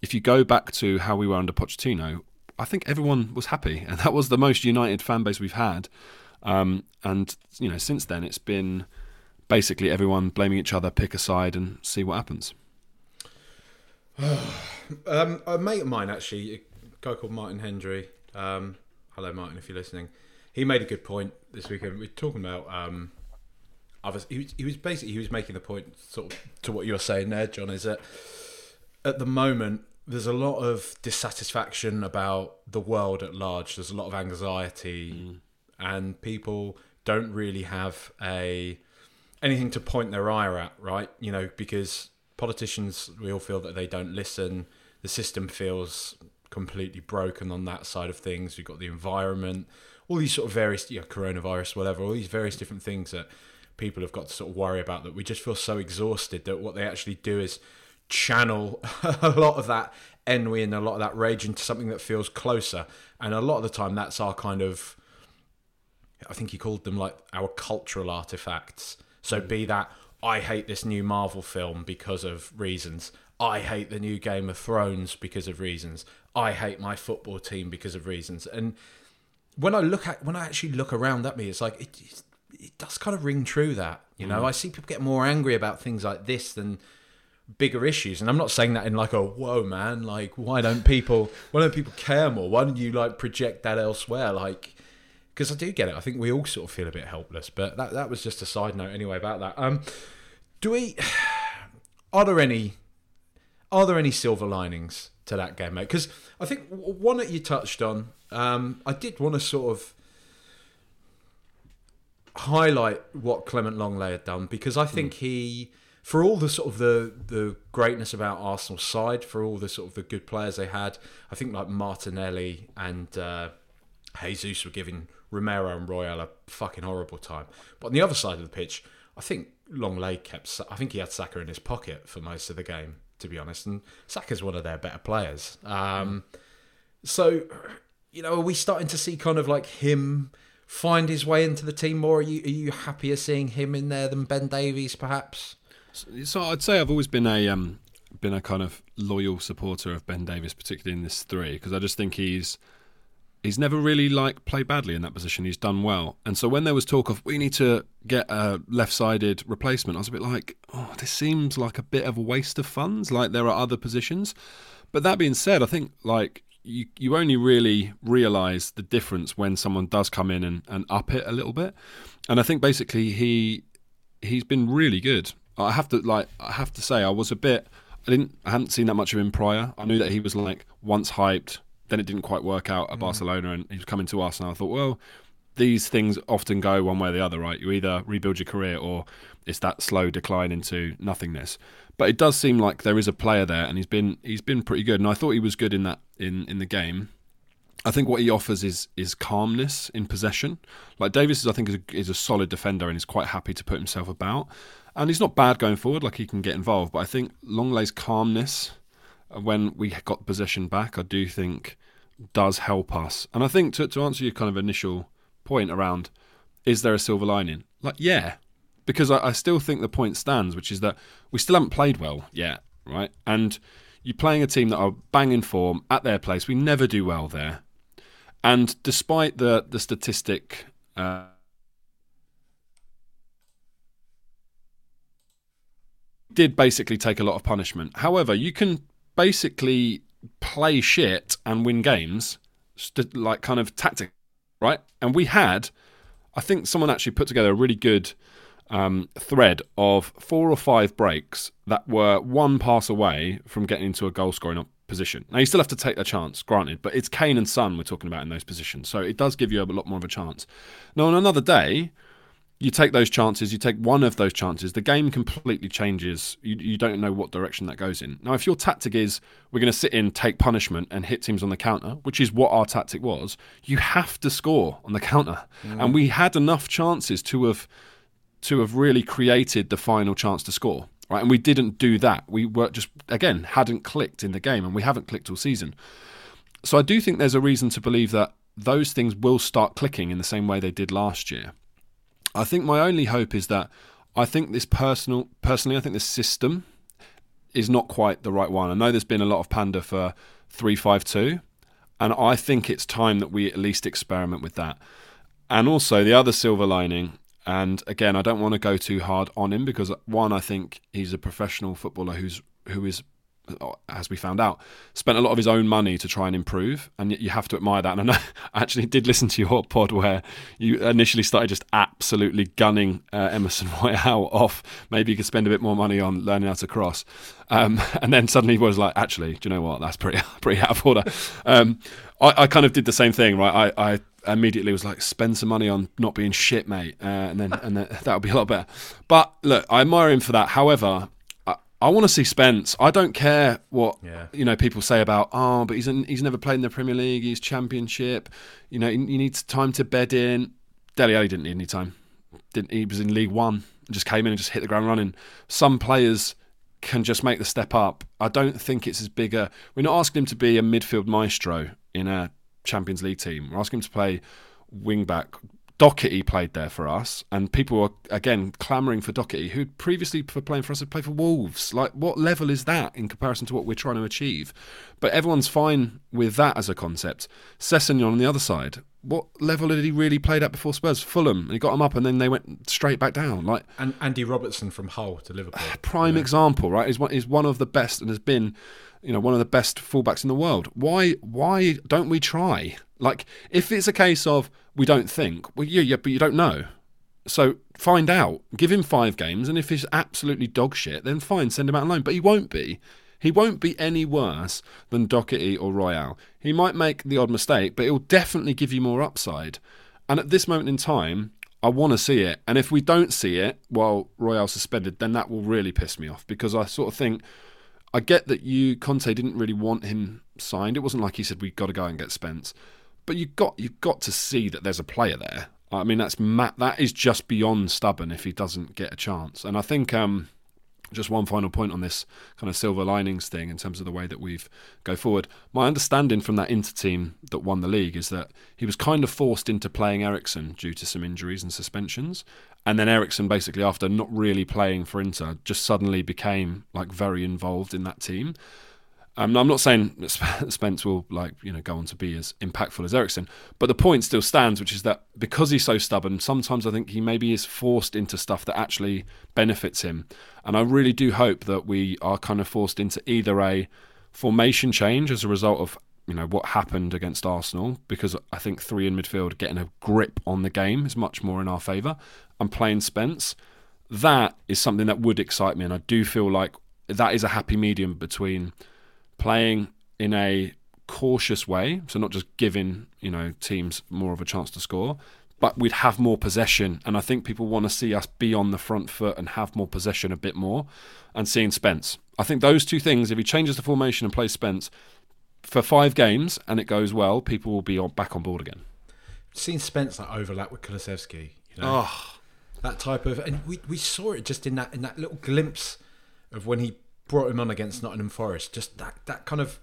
if you go back to how we were under Pochettino I think everyone was happy. And that was the most united fan base we've had. Um, and you know since then it's been basically everyone blaming each other pick a side and see what happens. Um, a mate of mine actually a guy called Martin Hendry. Um, hello Martin if you're listening he made a good point this weekend. We're talking about um, others. He was, he was basically he was making the point sort of to what you're saying there, John. Is that at the moment there's a lot of dissatisfaction about the world at large. There's a lot of anxiety, mm. and people don't really have a anything to point their ire at, right? You know, because politicians we all feel that they don't listen. The system feels completely broken on that side of things. We've got the environment all these sort of various, you know, coronavirus, whatever, all these various different things that people have got to sort of worry about that we just feel so exhausted that what they actually do is channel a lot of that ennui and a lot of that rage into something that feels closer. And a lot of the time, that's our kind of, I think he called them like our cultural artifacts. So mm. be that I hate this new Marvel film because of reasons. I hate the new Game of Thrones because of reasons. I hate my football team because of reasons. And when I look at when I actually look around at me, it's like it, it, it does kind of ring true that you know I see people get more angry about things like this than bigger issues. And I'm not saying that in like a whoa man, like why don't people why don't people care more? Why don't you like project that elsewhere? Like because I do get it. I think we all sort of feel a bit helpless. But that that was just a side note anyway about that. Um, do we? Are there any? Are there any silver linings to that game, mate? Because I think one that you touched on, um, I did want to sort of highlight what Clement Lenglet had done because I think he, for all the sort of the the greatness about Arsenal's side, for all the sort of the good players they had, I think like Martinelli and uh, Jesus were giving Romero and Royal a fucking horrible time. But on the other side of the pitch, I think Lenglet kept. I think he had Saka in his pocket for most of the game, to be honest. And Saka's one of their better players. Um, so, you know, are we starting to see kind of like him find his way into the team more? Are you are you happier seeing him in there than Ben Davies, perhaps? So I'd say I've always been a um, been a kind of loyal supporter of Ben Davies, particularly in this three, because I just think he's he's never really like played badly in that position. He's done well, and so when there was talk of we need to get a left-sided replacement, I was a bit like, oh, this seems like a bit of a waste of funds. Like there are other positions, but that being said, I think like you you only really realise the difference when someone does come in and, and up it a little bit, and I think basically he he's been really good. I have to like I have to say I was a bit I didn't I hadn't seen that much of him prior. I knew that he was like once hyped, then it didn't quite work out at mm. Barcelona, and he was coming to us, and I thought, well, these things often go one way or the other, right? You either rebuild your career or it's that slow decline into nothingness. But it does seem like there is a player there, and he's been he's been pretty good, and I thought he was good in that in in the game. I think what he offers is is calmness in possession. Like Davies, is, I think, is a, is a solid defender and is quite happy to put himself about. And he's not bad going forward; like he can get involved. But I think Lenglet's calmness uh, when we got possession back, I do think does help us. And I think to to answer your kind of initial point around is there a silver lining? Like, yeah, because I, I still think the point stands, which is that we still haven't played well yet, right? And you're playing a team that are banging form at their place. We never do well there. And despite the the statistic, uh, did basically take a lot of punishment. However, you can basically play shit and win games, st- like kind of tactic, right? And we had, I think someone actually put together a really good um, thread of four or five breaks that were one pass away from getting into a goal scoring position. Now you still have to take a chance, granted, but it's Kane and Son we're talking about in those positions, so it does give you a lot more of a chance. Now on another day, you take those chances, you take one of those chances, the game completely changes. You, you don't know what direction that goes in. Now, if your tactic is we're going to sit in, take punishment, and hit teams on the counter, which is what our tactic was, you have to score on the counter. And we had enough chances to have to have really created the final chance to score. Right, and we didn't do that. We were just again hadn't clicked in the game, and we haven't clicked all season. So I do think there's a reason to believe that those things will start clicking in the same way they did last year. I think my only hope is that I think this personal personally I think this system is not quite the right one. I know there's been a lot of pander for 352 and I think it's time that we at least experiment with that. And also the other silver lining and again I don't want to go too hard on him because one I think he's a professional footballer who's who is as we found out, spent a lot of his own money to try and improve, and you have to admire that. And I, actually did listen to your pod where you initially started just absolutely gunning uh, Emerson Royal off. Maybe you could spend a bit more money on learning how to cross, um, and then suddenly was like, actually, do you know what? That's pretty pretty out of order. Um, I, I, kind of did the same thing, right? I, I immediately was like, spend some money on not being shit, mate, uh, and then and then that would be a lot better. But look, I admire him for that. However, I want to see Spence. I don't care what Yeah. you know people say about oh, but he's an, he's never played in the Premier League. He's Championship. You know, he, he needs time to bed in. Dele Alli didn't need any time. didn't. He was in League One and just came in and just hit the ground running. Some players can just make the step up. I don't think it's as big a. We're not asking him to be a midfield maestro in a Champions League team. We're asking him to play wing back. Doherty played there for us, and people were again clamouring for Doherty, who previously for playing for us had played for Wolves. Like, what level is that in comparison to what we're trying to achieve? But everyone's fine with that as a concept. Sessegnon on the other side, what level had he really played at before Spurs? Fulham, and he got him up, and then they went straight back down. Like And Andy Robertson from Hull to Liverpool. prime example, right? Is one is one of the best and has been, you know, one of the best fullbacks in the world. Why why don't we try? Like, if it's a case of we don't think, well, yeah, yeah, but you don't know. So find out. Give him five games, and if he's absolutely dog shit, then fine, send him out alone. But he won't be. He won't be any worse than Doherty or Royal. He might make the odd mistake, but he'll definitely give you more upside. And at this moment in time, I want to see it. And if we don't see it while Royal suspended, then that will really piss me off because I sort of think I get that you Conte didn't really want him signed. It wasn't like he said we've got to go and get Spence, but you got you got to see that there's a player there. I mean that's ma- that is just beyond stubborn if he doesn't get a chance. And I think um, just one final point on this kind of silver linings thing in terms of the way that we've go forward. My understanding from that Inter team that won the league is that he was kind of forced into playing Eriksen due to some injuries and suspensions, and then Eriksen basically after not really playing for Inter just suddenly became like very involved in that team. Um, I'm not saying that Spence will like you know go on to be as impactful as Eriksen, but the point still stands, which is that because he's so stubborn, sometimes I think he maybe is forced into stuff that actually benefits him, and I really do hope that we are kind of forced into either a formation change as a result of you know what happened against Arsenal, because I think three in midfield getting a grip on the game is much more in our favour, and playing Spence, that is something that would excite me, and I do feel like that is a happy medium between playing in a cautious way, so not just giving you know teams more of a chance to score, but we'd have more possession, and I think people want to see us be on the front foot and have more possession a bit more, and seeing Spence. I think those two things, if he changes the formation and plays Spence for five games and it goes well, people will be on, back on board again. Seen Spence like overlap with Kulusevski. You know, Oh, that type of, and we, we saw it just in that in that little glimpse of when he brought him on against Nottingham Forest. Just that that kind of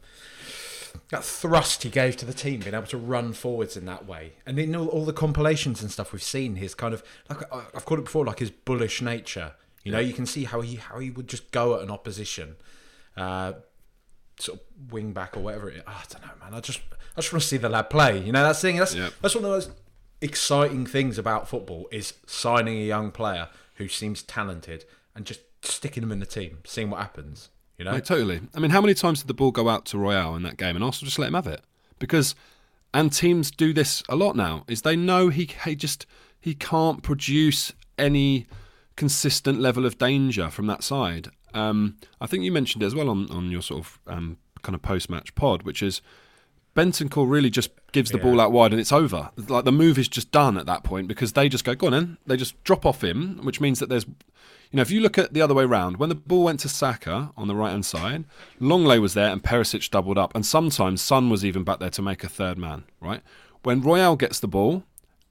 that thrust he gave to the team, being able to run forwards in that way, and in all, all the compilations and stuff we've seen, his kind of like I've called it before, like his bullish nature. You know, you can see how he how he would just go at an opposition, uh, sort of wing back or whatever. It, oh, I don't know, man. I just I just want to see the lad play. You know, that's thing. That's Yep. that's one of those exciting things about football is signing a young player who seems talented and just sticking them in the team, seeing what happens. You know, Mate, totally. I mean, how many times did the ball go out to Royal in that game, and Arsenal just let him have it? Because, and teams do this a lot now. Is they know he he just he can't produce any consistent level of danger from that side. Um, I think you mentioned it as well on on your sort of um, kind of post match pod, which is Bentancur really just gives the Yeah. ball out wide and it's over. Like the move is just done at that point because they just go, go on then. They just drop off him, which means that there's, you know, if you look at the other way round, when the ball went to Saka on the right hand side, Lenglet was there and Perisic doubled up. And sometimes Son was even back there to make a third man, right? When Royal gets the ball,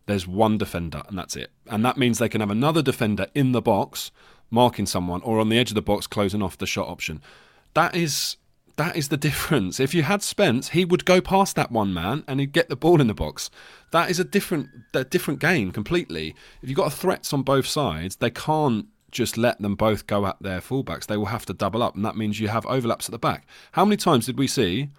there's one defender and that's it. And that means they can have another defender in the box marking someone or on the edge of the box closing off the shot option. That is that is the difference. If you had Spence, he would go past that one man and he'd get the ball in the box. That is a different a different game completely. If you've got threats on both sides, they can't just let them both go at their fullbacks. They will have to double up, and that means you have overlaps at the back. How many times did we see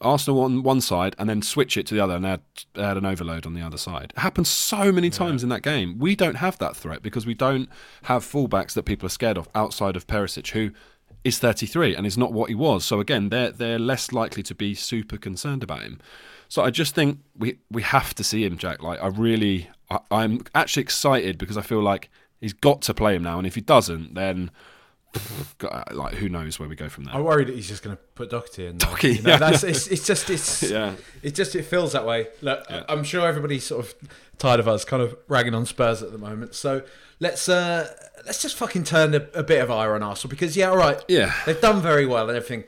Arsenal on one side and then switch it to the other and they had, they had an overload on the other side. It happens so many times in that game. We don't have that threat because we don't have fullbacks that people are scared of outside of Perisic, who is 33 and is not what he was. So again, they're they're less likely to be super concerned about him. So I just think we we have to see him, Jack. Like I really, I, I'm actually excited because I feel like he's got to play him now, and if he doesn't, then. Like who knows where we go from there? I worry that he's just going to put Doherty in. there. Doherty, you know, yeah. that's, it's, it's just it's Yeah. it just it feels that way. Look, I'm sure everybody's sort of tired of us kind of ragging on Spurs at the moment. So let's uh let's just fucking turn a, a bit of ire on Arsenal because yeah, all right, Yeah. they've done very well and everything.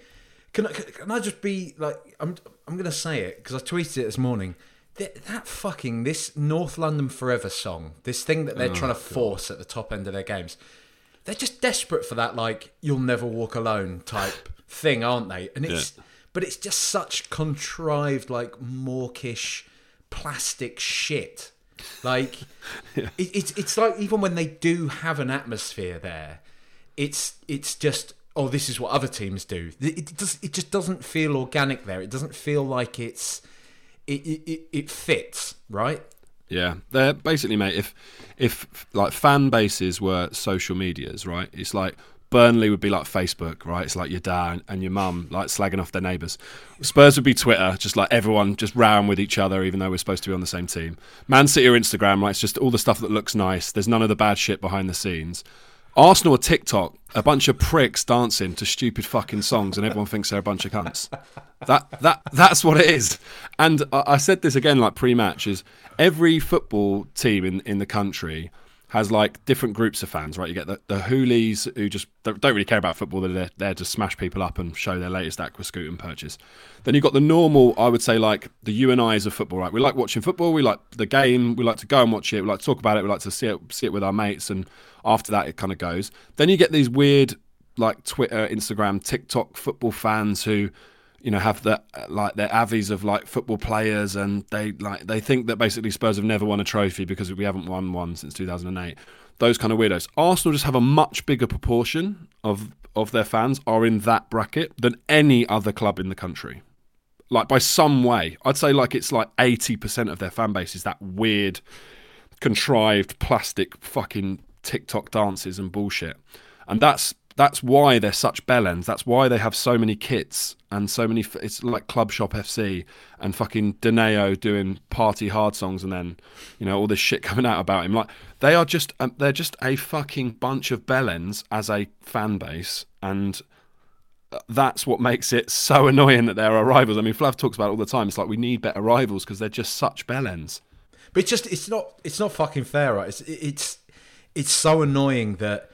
Can I can I just be like I'm I'm going to say it because I tweeted it this morning. th- that fucking this North London Forever song, this thing that they're trying to force at the top end of their games, they're just desperate for that like "you'll never walk alone" type thing, aren't they? And it's but it's just such contrived, like mawkish, plastic shit. Like it, it's it's like even when they do have an atmosphere there, it's it's just oh this is what other teams do. It, it does it just doesn't feel organic there. It doesn't feel like it's it it, it, it fits right. Yeah, they're basically, mate. If if like fan bases were social medias, right? It's like Burnley would be like Facebook, right? It's like your dad and your mum like slagging off their neighbours. Spurs would be Twitter, just like everyone just rowing with each other, even though we're supposed to be on the same team. Man City or Instagram, right? It's just all the stuff that looks nice. There's none of the bad shit behind the scenes. Arsenal or TikTok, a bunch of pricks dancing to stupid fucking songs, and everyone thinks they're a bunch of cunts. That that that's what it is. And I, I said this again, like pre-match, is every football team in in the country has like different groups of fans, right? You get the, the hoolies who just don't really care about football; they're there, to smash people up and show their latest Aquascutum purchase. Then you've got the normal, I would say, like the you and I's of football, right? We like watching football, we like the game, we like to go and watch it, we like to talk about it, we like to see it, see it with our mates, and after that, it kind of goes. Then you get these weird, like Twitter, Instagram, TikTok football fans who you know have the like their avies of like football players and they like they think that basically Spurs have never won a trophy because we haven't won one since 2008 those kind of weirdos. Arsenal just have a much bigger proportion of of their fans are in that bracket than any other club in the country. Like by some way. I'd say like it's like 80% of their fan base is that weird contrived plastic fucking TikTok dances and bullshit and that's that's why they're such bellends. That's why they have so many kits and so many. It's like Club Shop FC and fucking Deneo doing party hard songs, and then you know all this shit coming out about him. Like they are just um, they're just a fucking bunch of bellends as a fan base, and that's what makes it so annoying that there are rivals. I mean, Flav talks about it all the time. It's like we need better rivals because they're just such bellends. But it's just it's not it's not fucking fair, right? It's it's it's so annoying that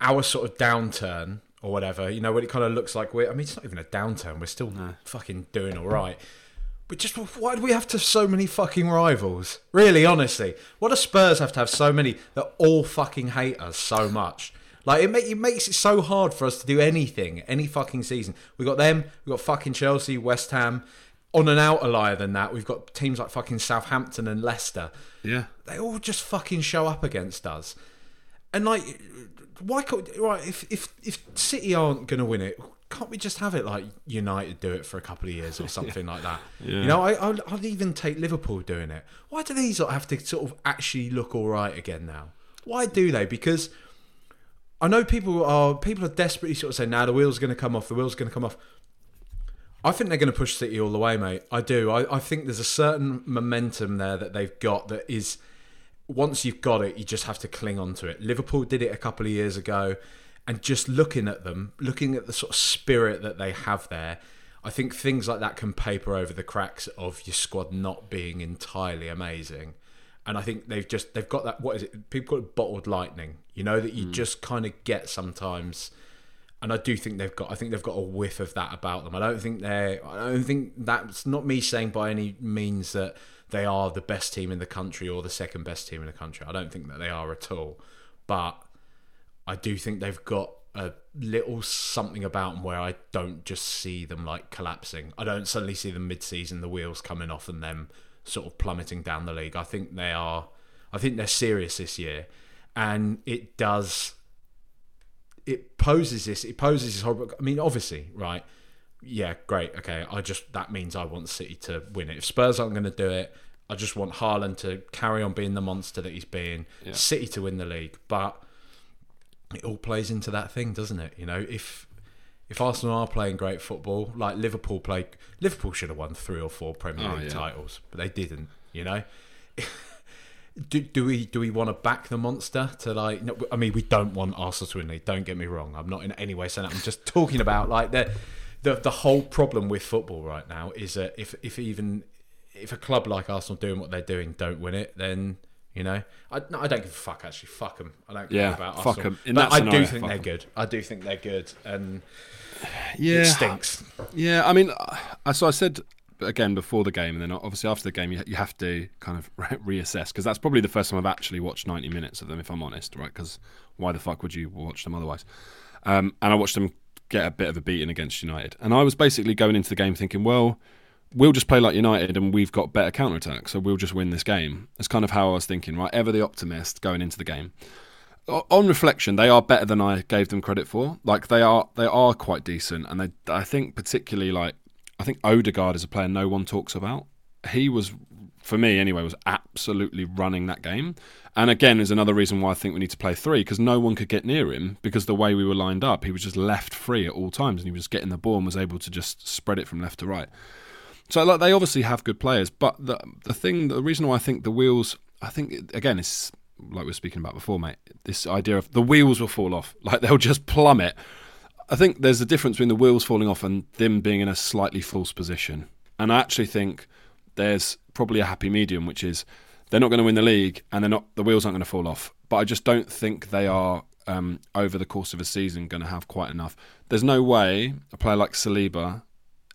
our sort of downturn or whatever, you know, when it kind of looks like we're, I mean, it's not even a downturn. We're still fucking doing all right. But just why do we have to have so many fucking rivals? Really, honestly, what do Spurs have to have so many that all fucking hate us so much? Like it, make, it makes it so hard for us to do anything, any fucking season. We got them, we got fucking Chelsea, West Ham. On an outlier than that, we've got teams like fucking Southampton and Leicester. Yeah, They all just fucking show up against us, and like why can't right if if if City aren't going to win it, can't we just have it like United do it for a couple of years or something like that? Yeah. You know, I I'd, I'd even take Liverpool doing it. Why do these lot have to sort of actually look all right again now? Why do they? Because I know people are people are desperately sort of saying, "Now the wheel's going to come off. The wheel's going to come off." I think they're going to push City all the way, mate. I do. I, I think there's a certain momentum there that they've got that is once you've got it, you just have to cling on to it. Liverpool did it a couple of years ago, and just looking at them, looking at the sort of spirit that they have there, I think things like that can paper over the cracks of your squad not being entirely amazing. And I think they've just they've got that what is it? People call it bottled lightning. You know that you mm. just kind of get sometimes. And I do think they've got I think they've got a whiff of that about them. I don't think they're I don't think that's not me saying by any means that they are the best team in the country or the second best team in the country. I don't think that they are at all. But I do think they've got a little something about them where I don't just see them like collapsing. I don't suddenly see them mid-season, the wheels coming off, and them sort of plummeting down the league. I think they are. I think they're serious this year, and it does. It poses this. It poses this horrible. I mean, obviously, right? Yeah, great. Okay, I just that means I want City to win it. If Spurs aren't going to do it, I just want Haaland to carry on being the monster that he's being. City to win the league, but it all plays into that thing, doesn't it? You know, if if Arsenal are playing great football, like Liverpool played, Liverpool should have won three or four Premier Oh, League yeah. titles, but they didn't. You know, do, do we do we want to back the monster to like? No, I mean, we don't want Arsenal to win. league, Don't get me wrong. I'm not in any way saying that. I'm just talking about like the the the whole problem with football right now is that if if even if a club like Arsenal doing what they're doing don't win it, then you know, I, no, I don't give a fuck. Actually, fuck them. I don't care Yeah, about fuck Arsenal. but I scenario, do think they're 'em. good. I do think they're good, and yeah, it stinks. Yeah, I mean, so I said again before the game, and then obviously after the game, you, you have to kind of reassess because that's probably the first time I've actually watched 90 minutes of them, if I'm honest, right? Because why the fuck would you watch them otherwise? Um, and I watched them get a bit of a beating against United, and I was basically going into the game thinking, well, we'll just play like United, and we've got better counter attack, so we'll just win this game. That's kind of how I was thinking, right? Ever the optimist going into the game on reflection, they are better than I gave them credit for. Like they are, they are quite decent, and they, I think particularly like I think Odegaard is a player no one talks about. He was, for me anyway, was absolutely running that game. And again, is another reason why I think we need to play three because no one could get near him because the way we were lined up, he was just left free at all times and he was just getting the ball and was able to just spread it from left to right. So like they obviously have good players, but the the thing, the reason why I think the wheels, I think again, it's like we were speaking about before, mate. This idea of the wheels will fall off, like they'll just plummet I think there's a difference between the wheels falling off and them being in a slightly false position. And I actually think there's probably a happy medium, which is they're not going to win the league and they're not the wheels aren't going to fall off. But I just don't think they are um, over the course of a season going to have quite enough. There's no way a player like Saliba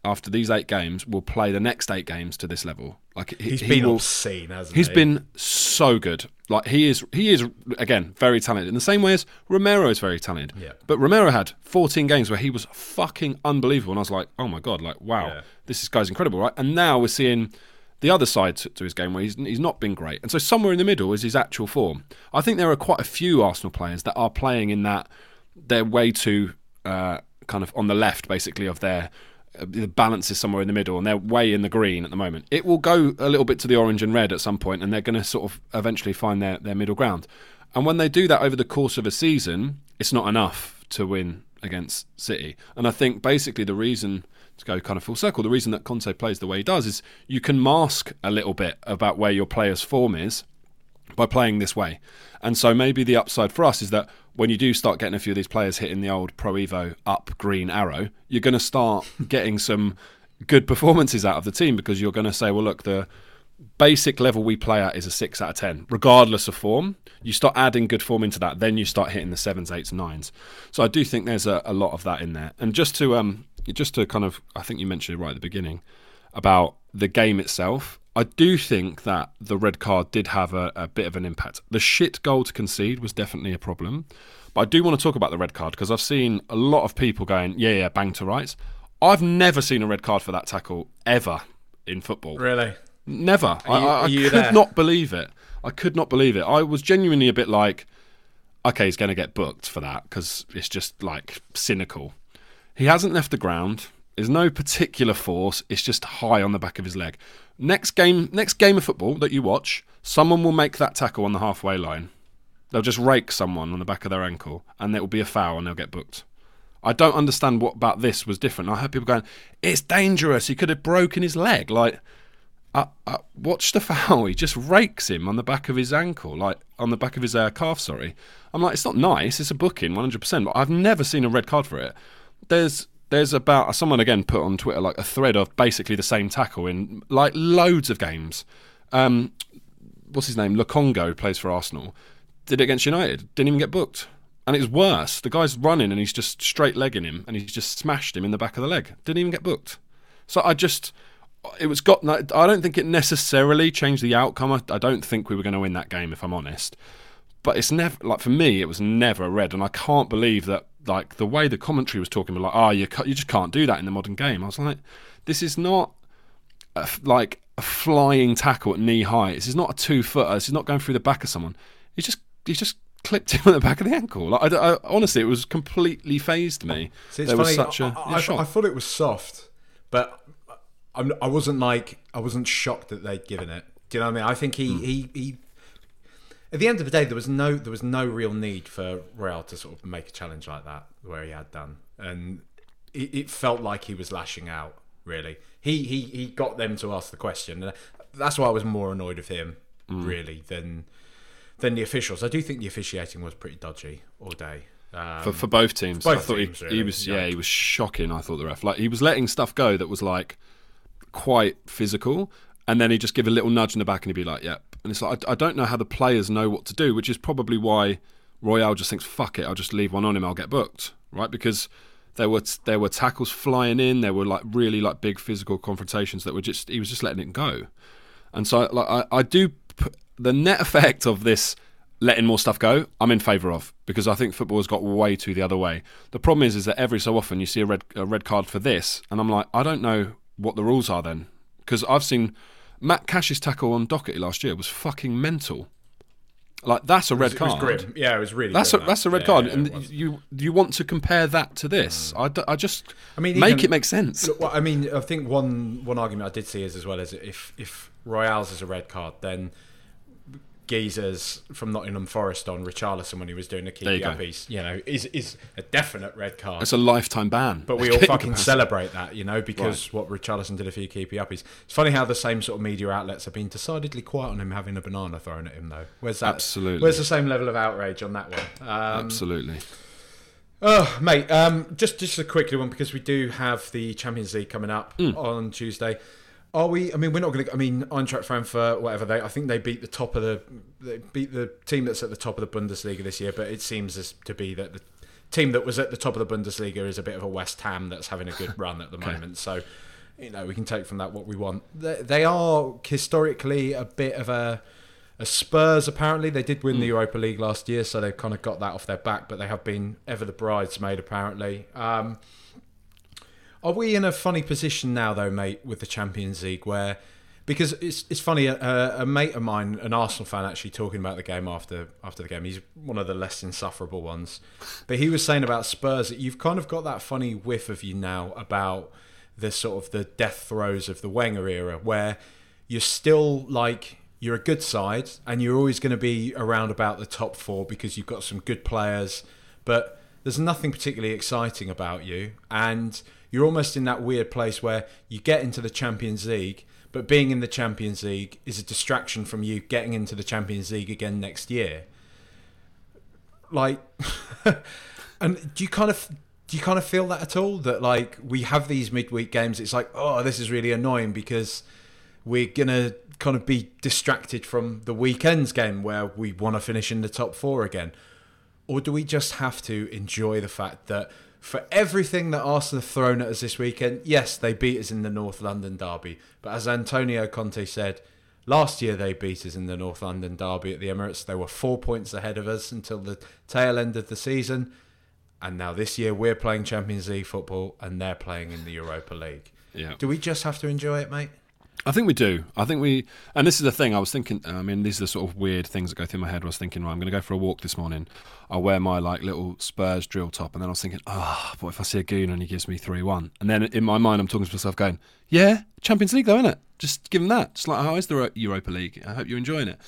after these eight games will play the next eight games to this level. Like he, he's been will, obscene, hasn't he's he? He's been so good. Like he is, he is again very talented in the same way as Romero is very talented. Yeah. But Romero had 14 games where he was fucking unbelievable, and I was like, oh my god, like wow, yeah. this guy's incredible, right? And now we're seeing the other side to, to, his game where he's, he's not been great. And so somewhere in the middle is his actual form. I think there are quite a few Arsenal players that are playing in that they're way too uh, kind of on the left, basically, of their the balance is somewhere in the middle and they're way in the green at the moment. It will go a little bit to the orange and red at some point and they're going to sort of eventually find their, their middle ground. And when they do that over the course of a season, it's not enough to win against City. And I think basically the reason to go kind of full circle, the reason that Conte plays the way he does is you can mask a little bit about where your player's form is by playing this way. And so maybe the upside for us is that when you do start getting a few of these players hitting the old Pro Evo up green arrow, you're going to start getting some good performances out of the team because you're going to say, well, look, the basic level we play at is a six out of ten, regardless of form. You start adding good form into that, then you start hitting the sevens, eights, nines. So I do think there's a, a lot of that in there. And just to um, just to kind of, I think you mentioned it right at the beginning about the game itself. I do think that the red card did have a, a, bit of an impact. The shit goal to concede was definitely a problem. But I do want to talk about the red card because I've seen a lot of people going, yeah, yeah, bang to rights. I've never seen a red card for that tackle ever in football. Really? Never. I, I, I could there? not believe it. I could not believe it. I was genuinely a bit like, okay, he's going to get booked for that because it's just like cynical. He hasn't left the ground. There's no particular force. It's just high on the back of his leg. Next game, next game of football that you watch, someone will make that tackle on the halfway line. They'll just rake someone on the back of their ankle, and it will be a foul, and they'll get booked. I don't understand what about this was different. I heard people going, "It's dangerous. He could have broken his leg." Like, I, I watch the foul. He just rakes him on the back of his ankle, like on the back of his uh, calf. Sorry, I'm like, it's not nice. It's a booking, 100. percent But I've never seen a red card for it. There's there's about someone again put on Twitter like a thread of basically the same tackle in like loads of games. Um, what's his name? Lokonga plays for Arsenal. Did it against United. Didn't even get booked. And it's worse. The guy's running and he's just straight legging him and he's just smashed him in the back of the leg. Didn't even get booked. So I just it was got. I don't think it necessarily changed the outcome. I, I don't think we were going to win that game, if I'm honest. But it's never like for me, it was never red, and I can't believe that like the way the commentary was talking about, like, oh, you you just can't do that in the modern game. I was like, this is not a, like a flying tackle at knee height. This is not a two footer. This is not going through the back of someone. He just he just clipped him at the back of the ankle. Like, I, I, honestly, it was completely phased me. See, there funny. was such a I, I, I, thought it was soft, but I'm, I wasn't like I wasn't shocked that they'd given it. Do you know what I mean? I think he, mm. he he at the end of the day, there was no there was no real need for Real to sort of make a challenge like that where he had done, and it, it felt like he was lashing out. Really, he he he got them to ask the question, and that's why I was more annoyed of him mm. really than than the officials. I do think the officiating was pretty dodgy all day. Um, for, for both teams, both I thought teams, he, really. he was yeah, he was shocking. I thought the ref like he was letting stuff go that was like quite physical, and then he'd just give a little nudge in the back and he'd be like, "Yep." And it's like I, I don't know how the players know what to do, which is probably why Royal just thinks, "Fuck it, I'll just leave one on him. I'll get booked." Right? Because There were there were tackles flying in. There were like really like big physical confrontations that were just he was just letting it go. And so like I, I do p- the net effect of this letting more stuff go. I'm in favour of because I think football has got way too the other way. The problem is is that every so often you see a red a red card for this, and I'm like I don't know what the rules are then because I've seen Matt Cash's tackle on Doherty last year was fucking mental. Like that's a red it card. was grim. Yeah, it was really. That's a grim, that's a red Yeah, card, yeah, and it. Mm. you you want to compare that to this? I, d- I just I mean, make even- it make sense. Look, well, I mean, I think one one argument I did see is as well as if if Royal's is a red card, then Geezer's from Nottingham Forest on Richarlison when he was doing the keepy uppies, you know, is is a definite red card. It's a lifetime ban. But we all fucking celebrate that, you know, because what Richarlison did a few keepy uppies. It's funny how the same sort of media outlets have been decidedly quiet on him having a banana thrown at him, though. Where's that? Absolutely. Where's the same level of outrage on that one? Um, Absolutely. Oh, mate, um, just just a quickly one because we do have the Champions League coming up on Tuesday. Are we? I mean, we're not going to. I mean, Eintracht Frankfurt, whatever they. I think they beat the top of the. They beat the team that's at the top of the Bundesliga this year, but it seems as to be that the team that was at the top of the Bundesliga is a bit of a West Ham that's having a good run at the moment. So, you know, we can take from that what we want. They, they are historically a bit of a. A Spurs apparently they did win the Europa League last year, so they've kind of got that off their back. But they have been ever the bridesmaid apparently. Um, are we in a funny position now, though, mate, with the Champions League, where because it's it's funny, a, a mate of mine, an Arsenal fan, actually talking about the game after after the game. He's one of the less insufferable ones, but he was saying about Spurs that you've kind of got that funny whiff of you now about the sort of the death throes of the Wenger era, where you're still like you're a good side and you're always going to be around about the top four because you've got some good players, but there's nothing particularly exciting about you and you're almost in that weird place where you get into the Champions League but being in the Champions League is a distraction from you getting into the Champions League again next year. Like and do you kind of do you kind of feel that at all? That like we have these midweek games it's like oh this is really annoying because we're gonna kind of be distracted from the weekend's game where we want to finish in the top four again. Or do we just have to enjoy the fact that for everything that Arsenal have thrown at us this weekend, yes, they beat us in the North London derby. But as Antonio Conte said, last year they beat us in the North London derby at the Emirates. They were four points ahead of us until the tail end of the season. And now this year we're playing Champions League football and they're playing in the Europa League. Yeah. Do we just have to enjoy it, mate? I think we do. I think we, and this is the thing. I was thinking. I mean, these are the sort of weird things that go through my head. I was thinking, right, I'm going to go for a walk this morning. I'll wear my like little Spurs drill top, and then I was thinking, ah, but if I see a goon and he gives me three one, and then in my mind I'm talking to myself, going, yeah, Champions League though, isn't it? Just give him that. Just like how is the Europa League? I hope you're enjoying it.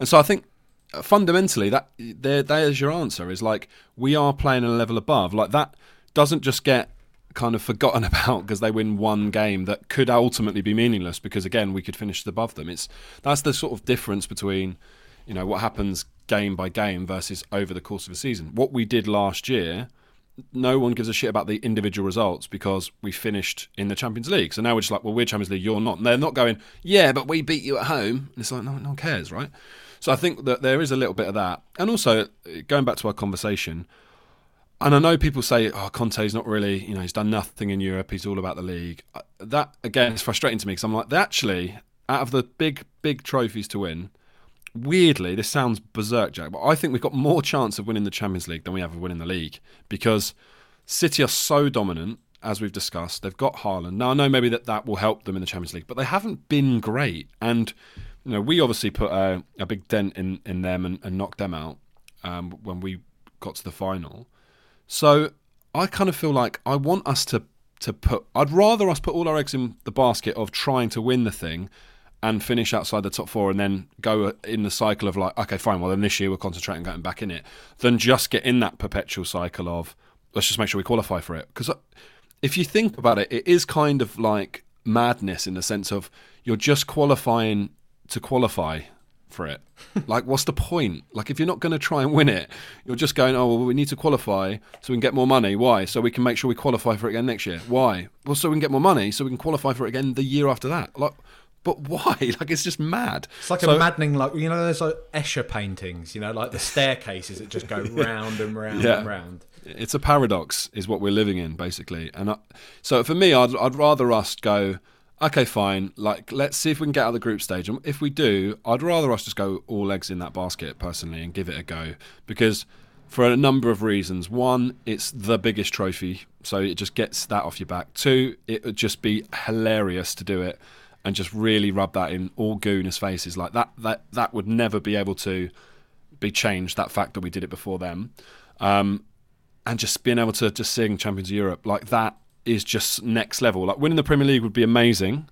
And so I think uh, fundamentally that there, there's your answer. Is like we are playing a level above. Like that doesn't just get kind of forgotten about because they win one game that could ultimately be meaningless because again we could finish above them it's that's the sort of difference between you know what happens game by game versus over the course of a season what we did last year no one gives a shit about the individual results because we finished in the Champions League. So now we're just like, well, we're Champions League, you're not. And they're not going, yeah, but we beat you at home. And it's like, no, no one cares, right? So I think that there is a little bit of that. And also, going back to our conversation, and I know people say, "Oh, Conte's not really, you know, he's done nothing in Europe. He's all about the league." Uh, That again is frustrating to me because I'm like, actually, out of the big, big trophies to win, weirdly, this sounds berserk, Jack, but I think we've got more chance of winning the Champions League than we have of winning the league because City are so dominant, as we've discussed. They've got Haaland. Now I know maybe that that will help them in the Champions League, but they haven't been great. And you know, we obviously put a, a big dent in in them and, and knocked them out um, when we got to the final. So I kind of feel like I want us to to put. I'd rather us put all our eggs in the basket of trying to win the thing and finish outside the top four and then go uh, in the cycle of like, okay, fine, well then this year we're concentrating getting back in it, than just get in that perpetual cycle of let's just make sure we qualify for it. Because uh, if you think about it, it is kind of like madness in the sense of you're just qualifying to qualify for it. like, what's the point? Like, if you're not going to try and win it, you're just going, oh, well, we need to qualify so we can get more money. Why? So we can make sure we qualify for it again next year. Why? Well, so we can get more money so we can qualify for it again the year after that. Like, but why? Like, it's just mad. It's like So- a maddening, like you know, those like Escher paintings, you know, like the staircases that just go round and round Yeah. and round. it's a paradox, is what we're living in basically. And I, so for me, I'd, I'd rather us go. Okay, fine. Like, let's see if we can get out of the group stage. And if we do, I'd rather us just go all eggs in that basket personally and give it a go because for a number of reasons. One, it's the biggest trophy, so it just gets that off your back. Two, it would just be hilarious to do it and just really rub that in all gooners' faces. Like that, that, that would never be able to be changed. That fact that we did it before them, um, and just being able to just sing Champions of Europe like that is just next level. Like winning the Premier League would be amazing.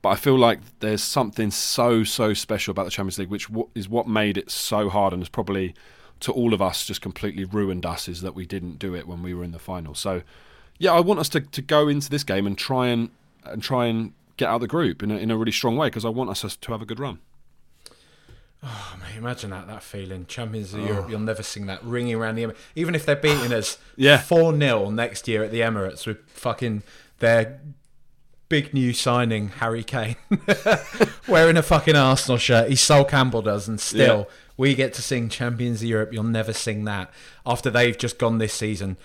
But I feel like there's something so so special about the Champions League, which is what made it so hard, and has probably to all of us just completely ruined us is that we didn't do it when we were in the final. So, yeah, I want us to, to go into this game and try and and try and get out of the group in a, in a really strong way because I want us to have a good run. Oh, mate, imagine that that feeling. Champions of oh. Europe, you'll never sing that ringing around the Emirates. even if they're beating us yeah. 4 0 next year at the Emirates with fucking their big new signing, Harry Kane, wearing a fucking Arsenal shirt. He's Sol Campbell does, and still. Yeah we get to sing Champions of Europe. You'll never sing that. After they've just gone this season,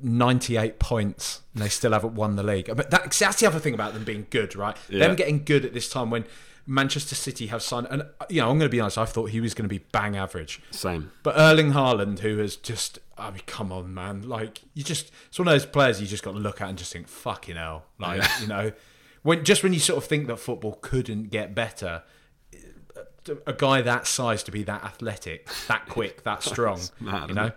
98 points, and they still haven't won the league. But that, that's the other thing about them being good, right? Yeah. Them getting good at this time when Manchester City have signed. And, uh, you know, I'm going to be honest, I thought he was going to be bang average. Same. But Erling Haaland, who has just, I mean, come on, man. Like, you just, it's one of those players you just got to look at and just think, fucking hell. Like, yeah. you know, when just when you sort of think that football couldn't get better, a guy that size to be that athletic, that quick, that strong. mad, you know.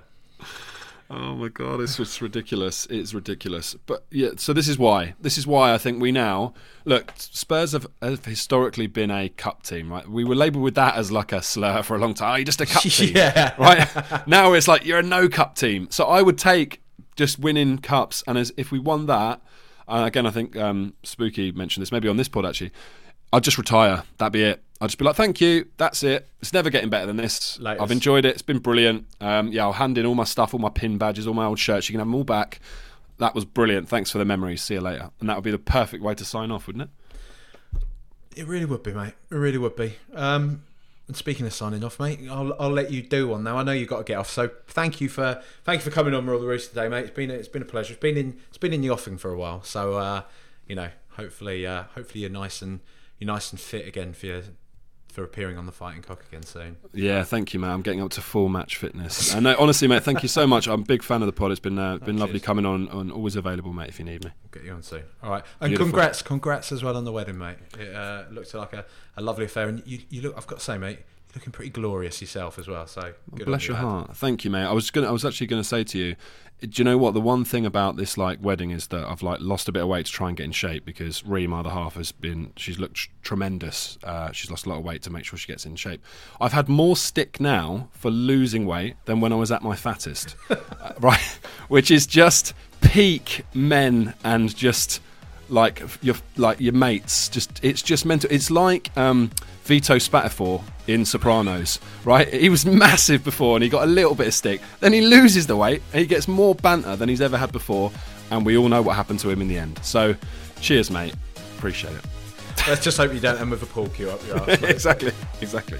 Oh my god, it's just ridiculous. It's ridiculous. But yeah, so this is why. This is why I think we now look. Spurs have, have historically been a cup team, right? We were labelled with that as like a slur for a long time. Oh, you're just a cup team, yeah. right? now it's like you're a no cup team. So I would take just winning cups, and as if we won that, uh, again, I think um, Spooky mentioned this maybe on this pod actually. I'd just retire. That'd be it. I'll just be like, thank you. That's it. It's never getting better than this. Latest. I've enjoyed it. It's been brilliant. Um, yeah, I'll hand in all my stuff, all my pin badges, all my old shirts. You can have them all back. That was brilliant. Thanks for the memories. See you later. And that would be the perfect way to sign off, wouldn't it? It really would be, mate. It really would be. Um, and speaking of signing off, mate, I'll, I'll let you do one now. I know you've got to get off, so thank you for thank you for coming on Royal the Roost today, mate. It's been a, it's been a pleasure. It's been in it's been in the offing for a while, so uh, you know, hopefully uh, hopefully you're nice and you're nice and fit again for your for appearing on the Fighting Cock again soon. Yeah, thank you, mate. I'm getting up to full match fitness. And uh, honestly, mate, thank you so much. I'm a big fan of the pod. It's been uh, been oh, lovely coming on. And always available, mate, if you need me. We'll get you on soon. All right, and Beautiful. congrats, congrats as well on the wedding, mate. It uh, looked like a, a lovely affair, and you, you look. I've got to say, mate, looking pretty glorious yourself as well. So bless your heart. Thank you, mate. I was gonna, I was actually going to say to you, do you know what? The one thing about this like wedding is that I've like lost a bit of weight to try and get in shape because Ree, my other half, has been she's looked tr- tremendous. Uh, she's lost a lot of weight to make sure she gets in shape. I've had more stick now for losing weight than when I was at my fattest, uh, right? Which is just peak men and just like your like your mates. Just it's just mental. It's like. Um, Vito Spatafore in Sopranos, right? He was massive before and he got a little bit of stick. Then he loses the weight and he gets more banter than he's ever had before. And we all know what happened to him in the end. So, cheers, mate. Appreciate it. Let's just hope you don't end with a pool cue up your ass. exactly, exactly.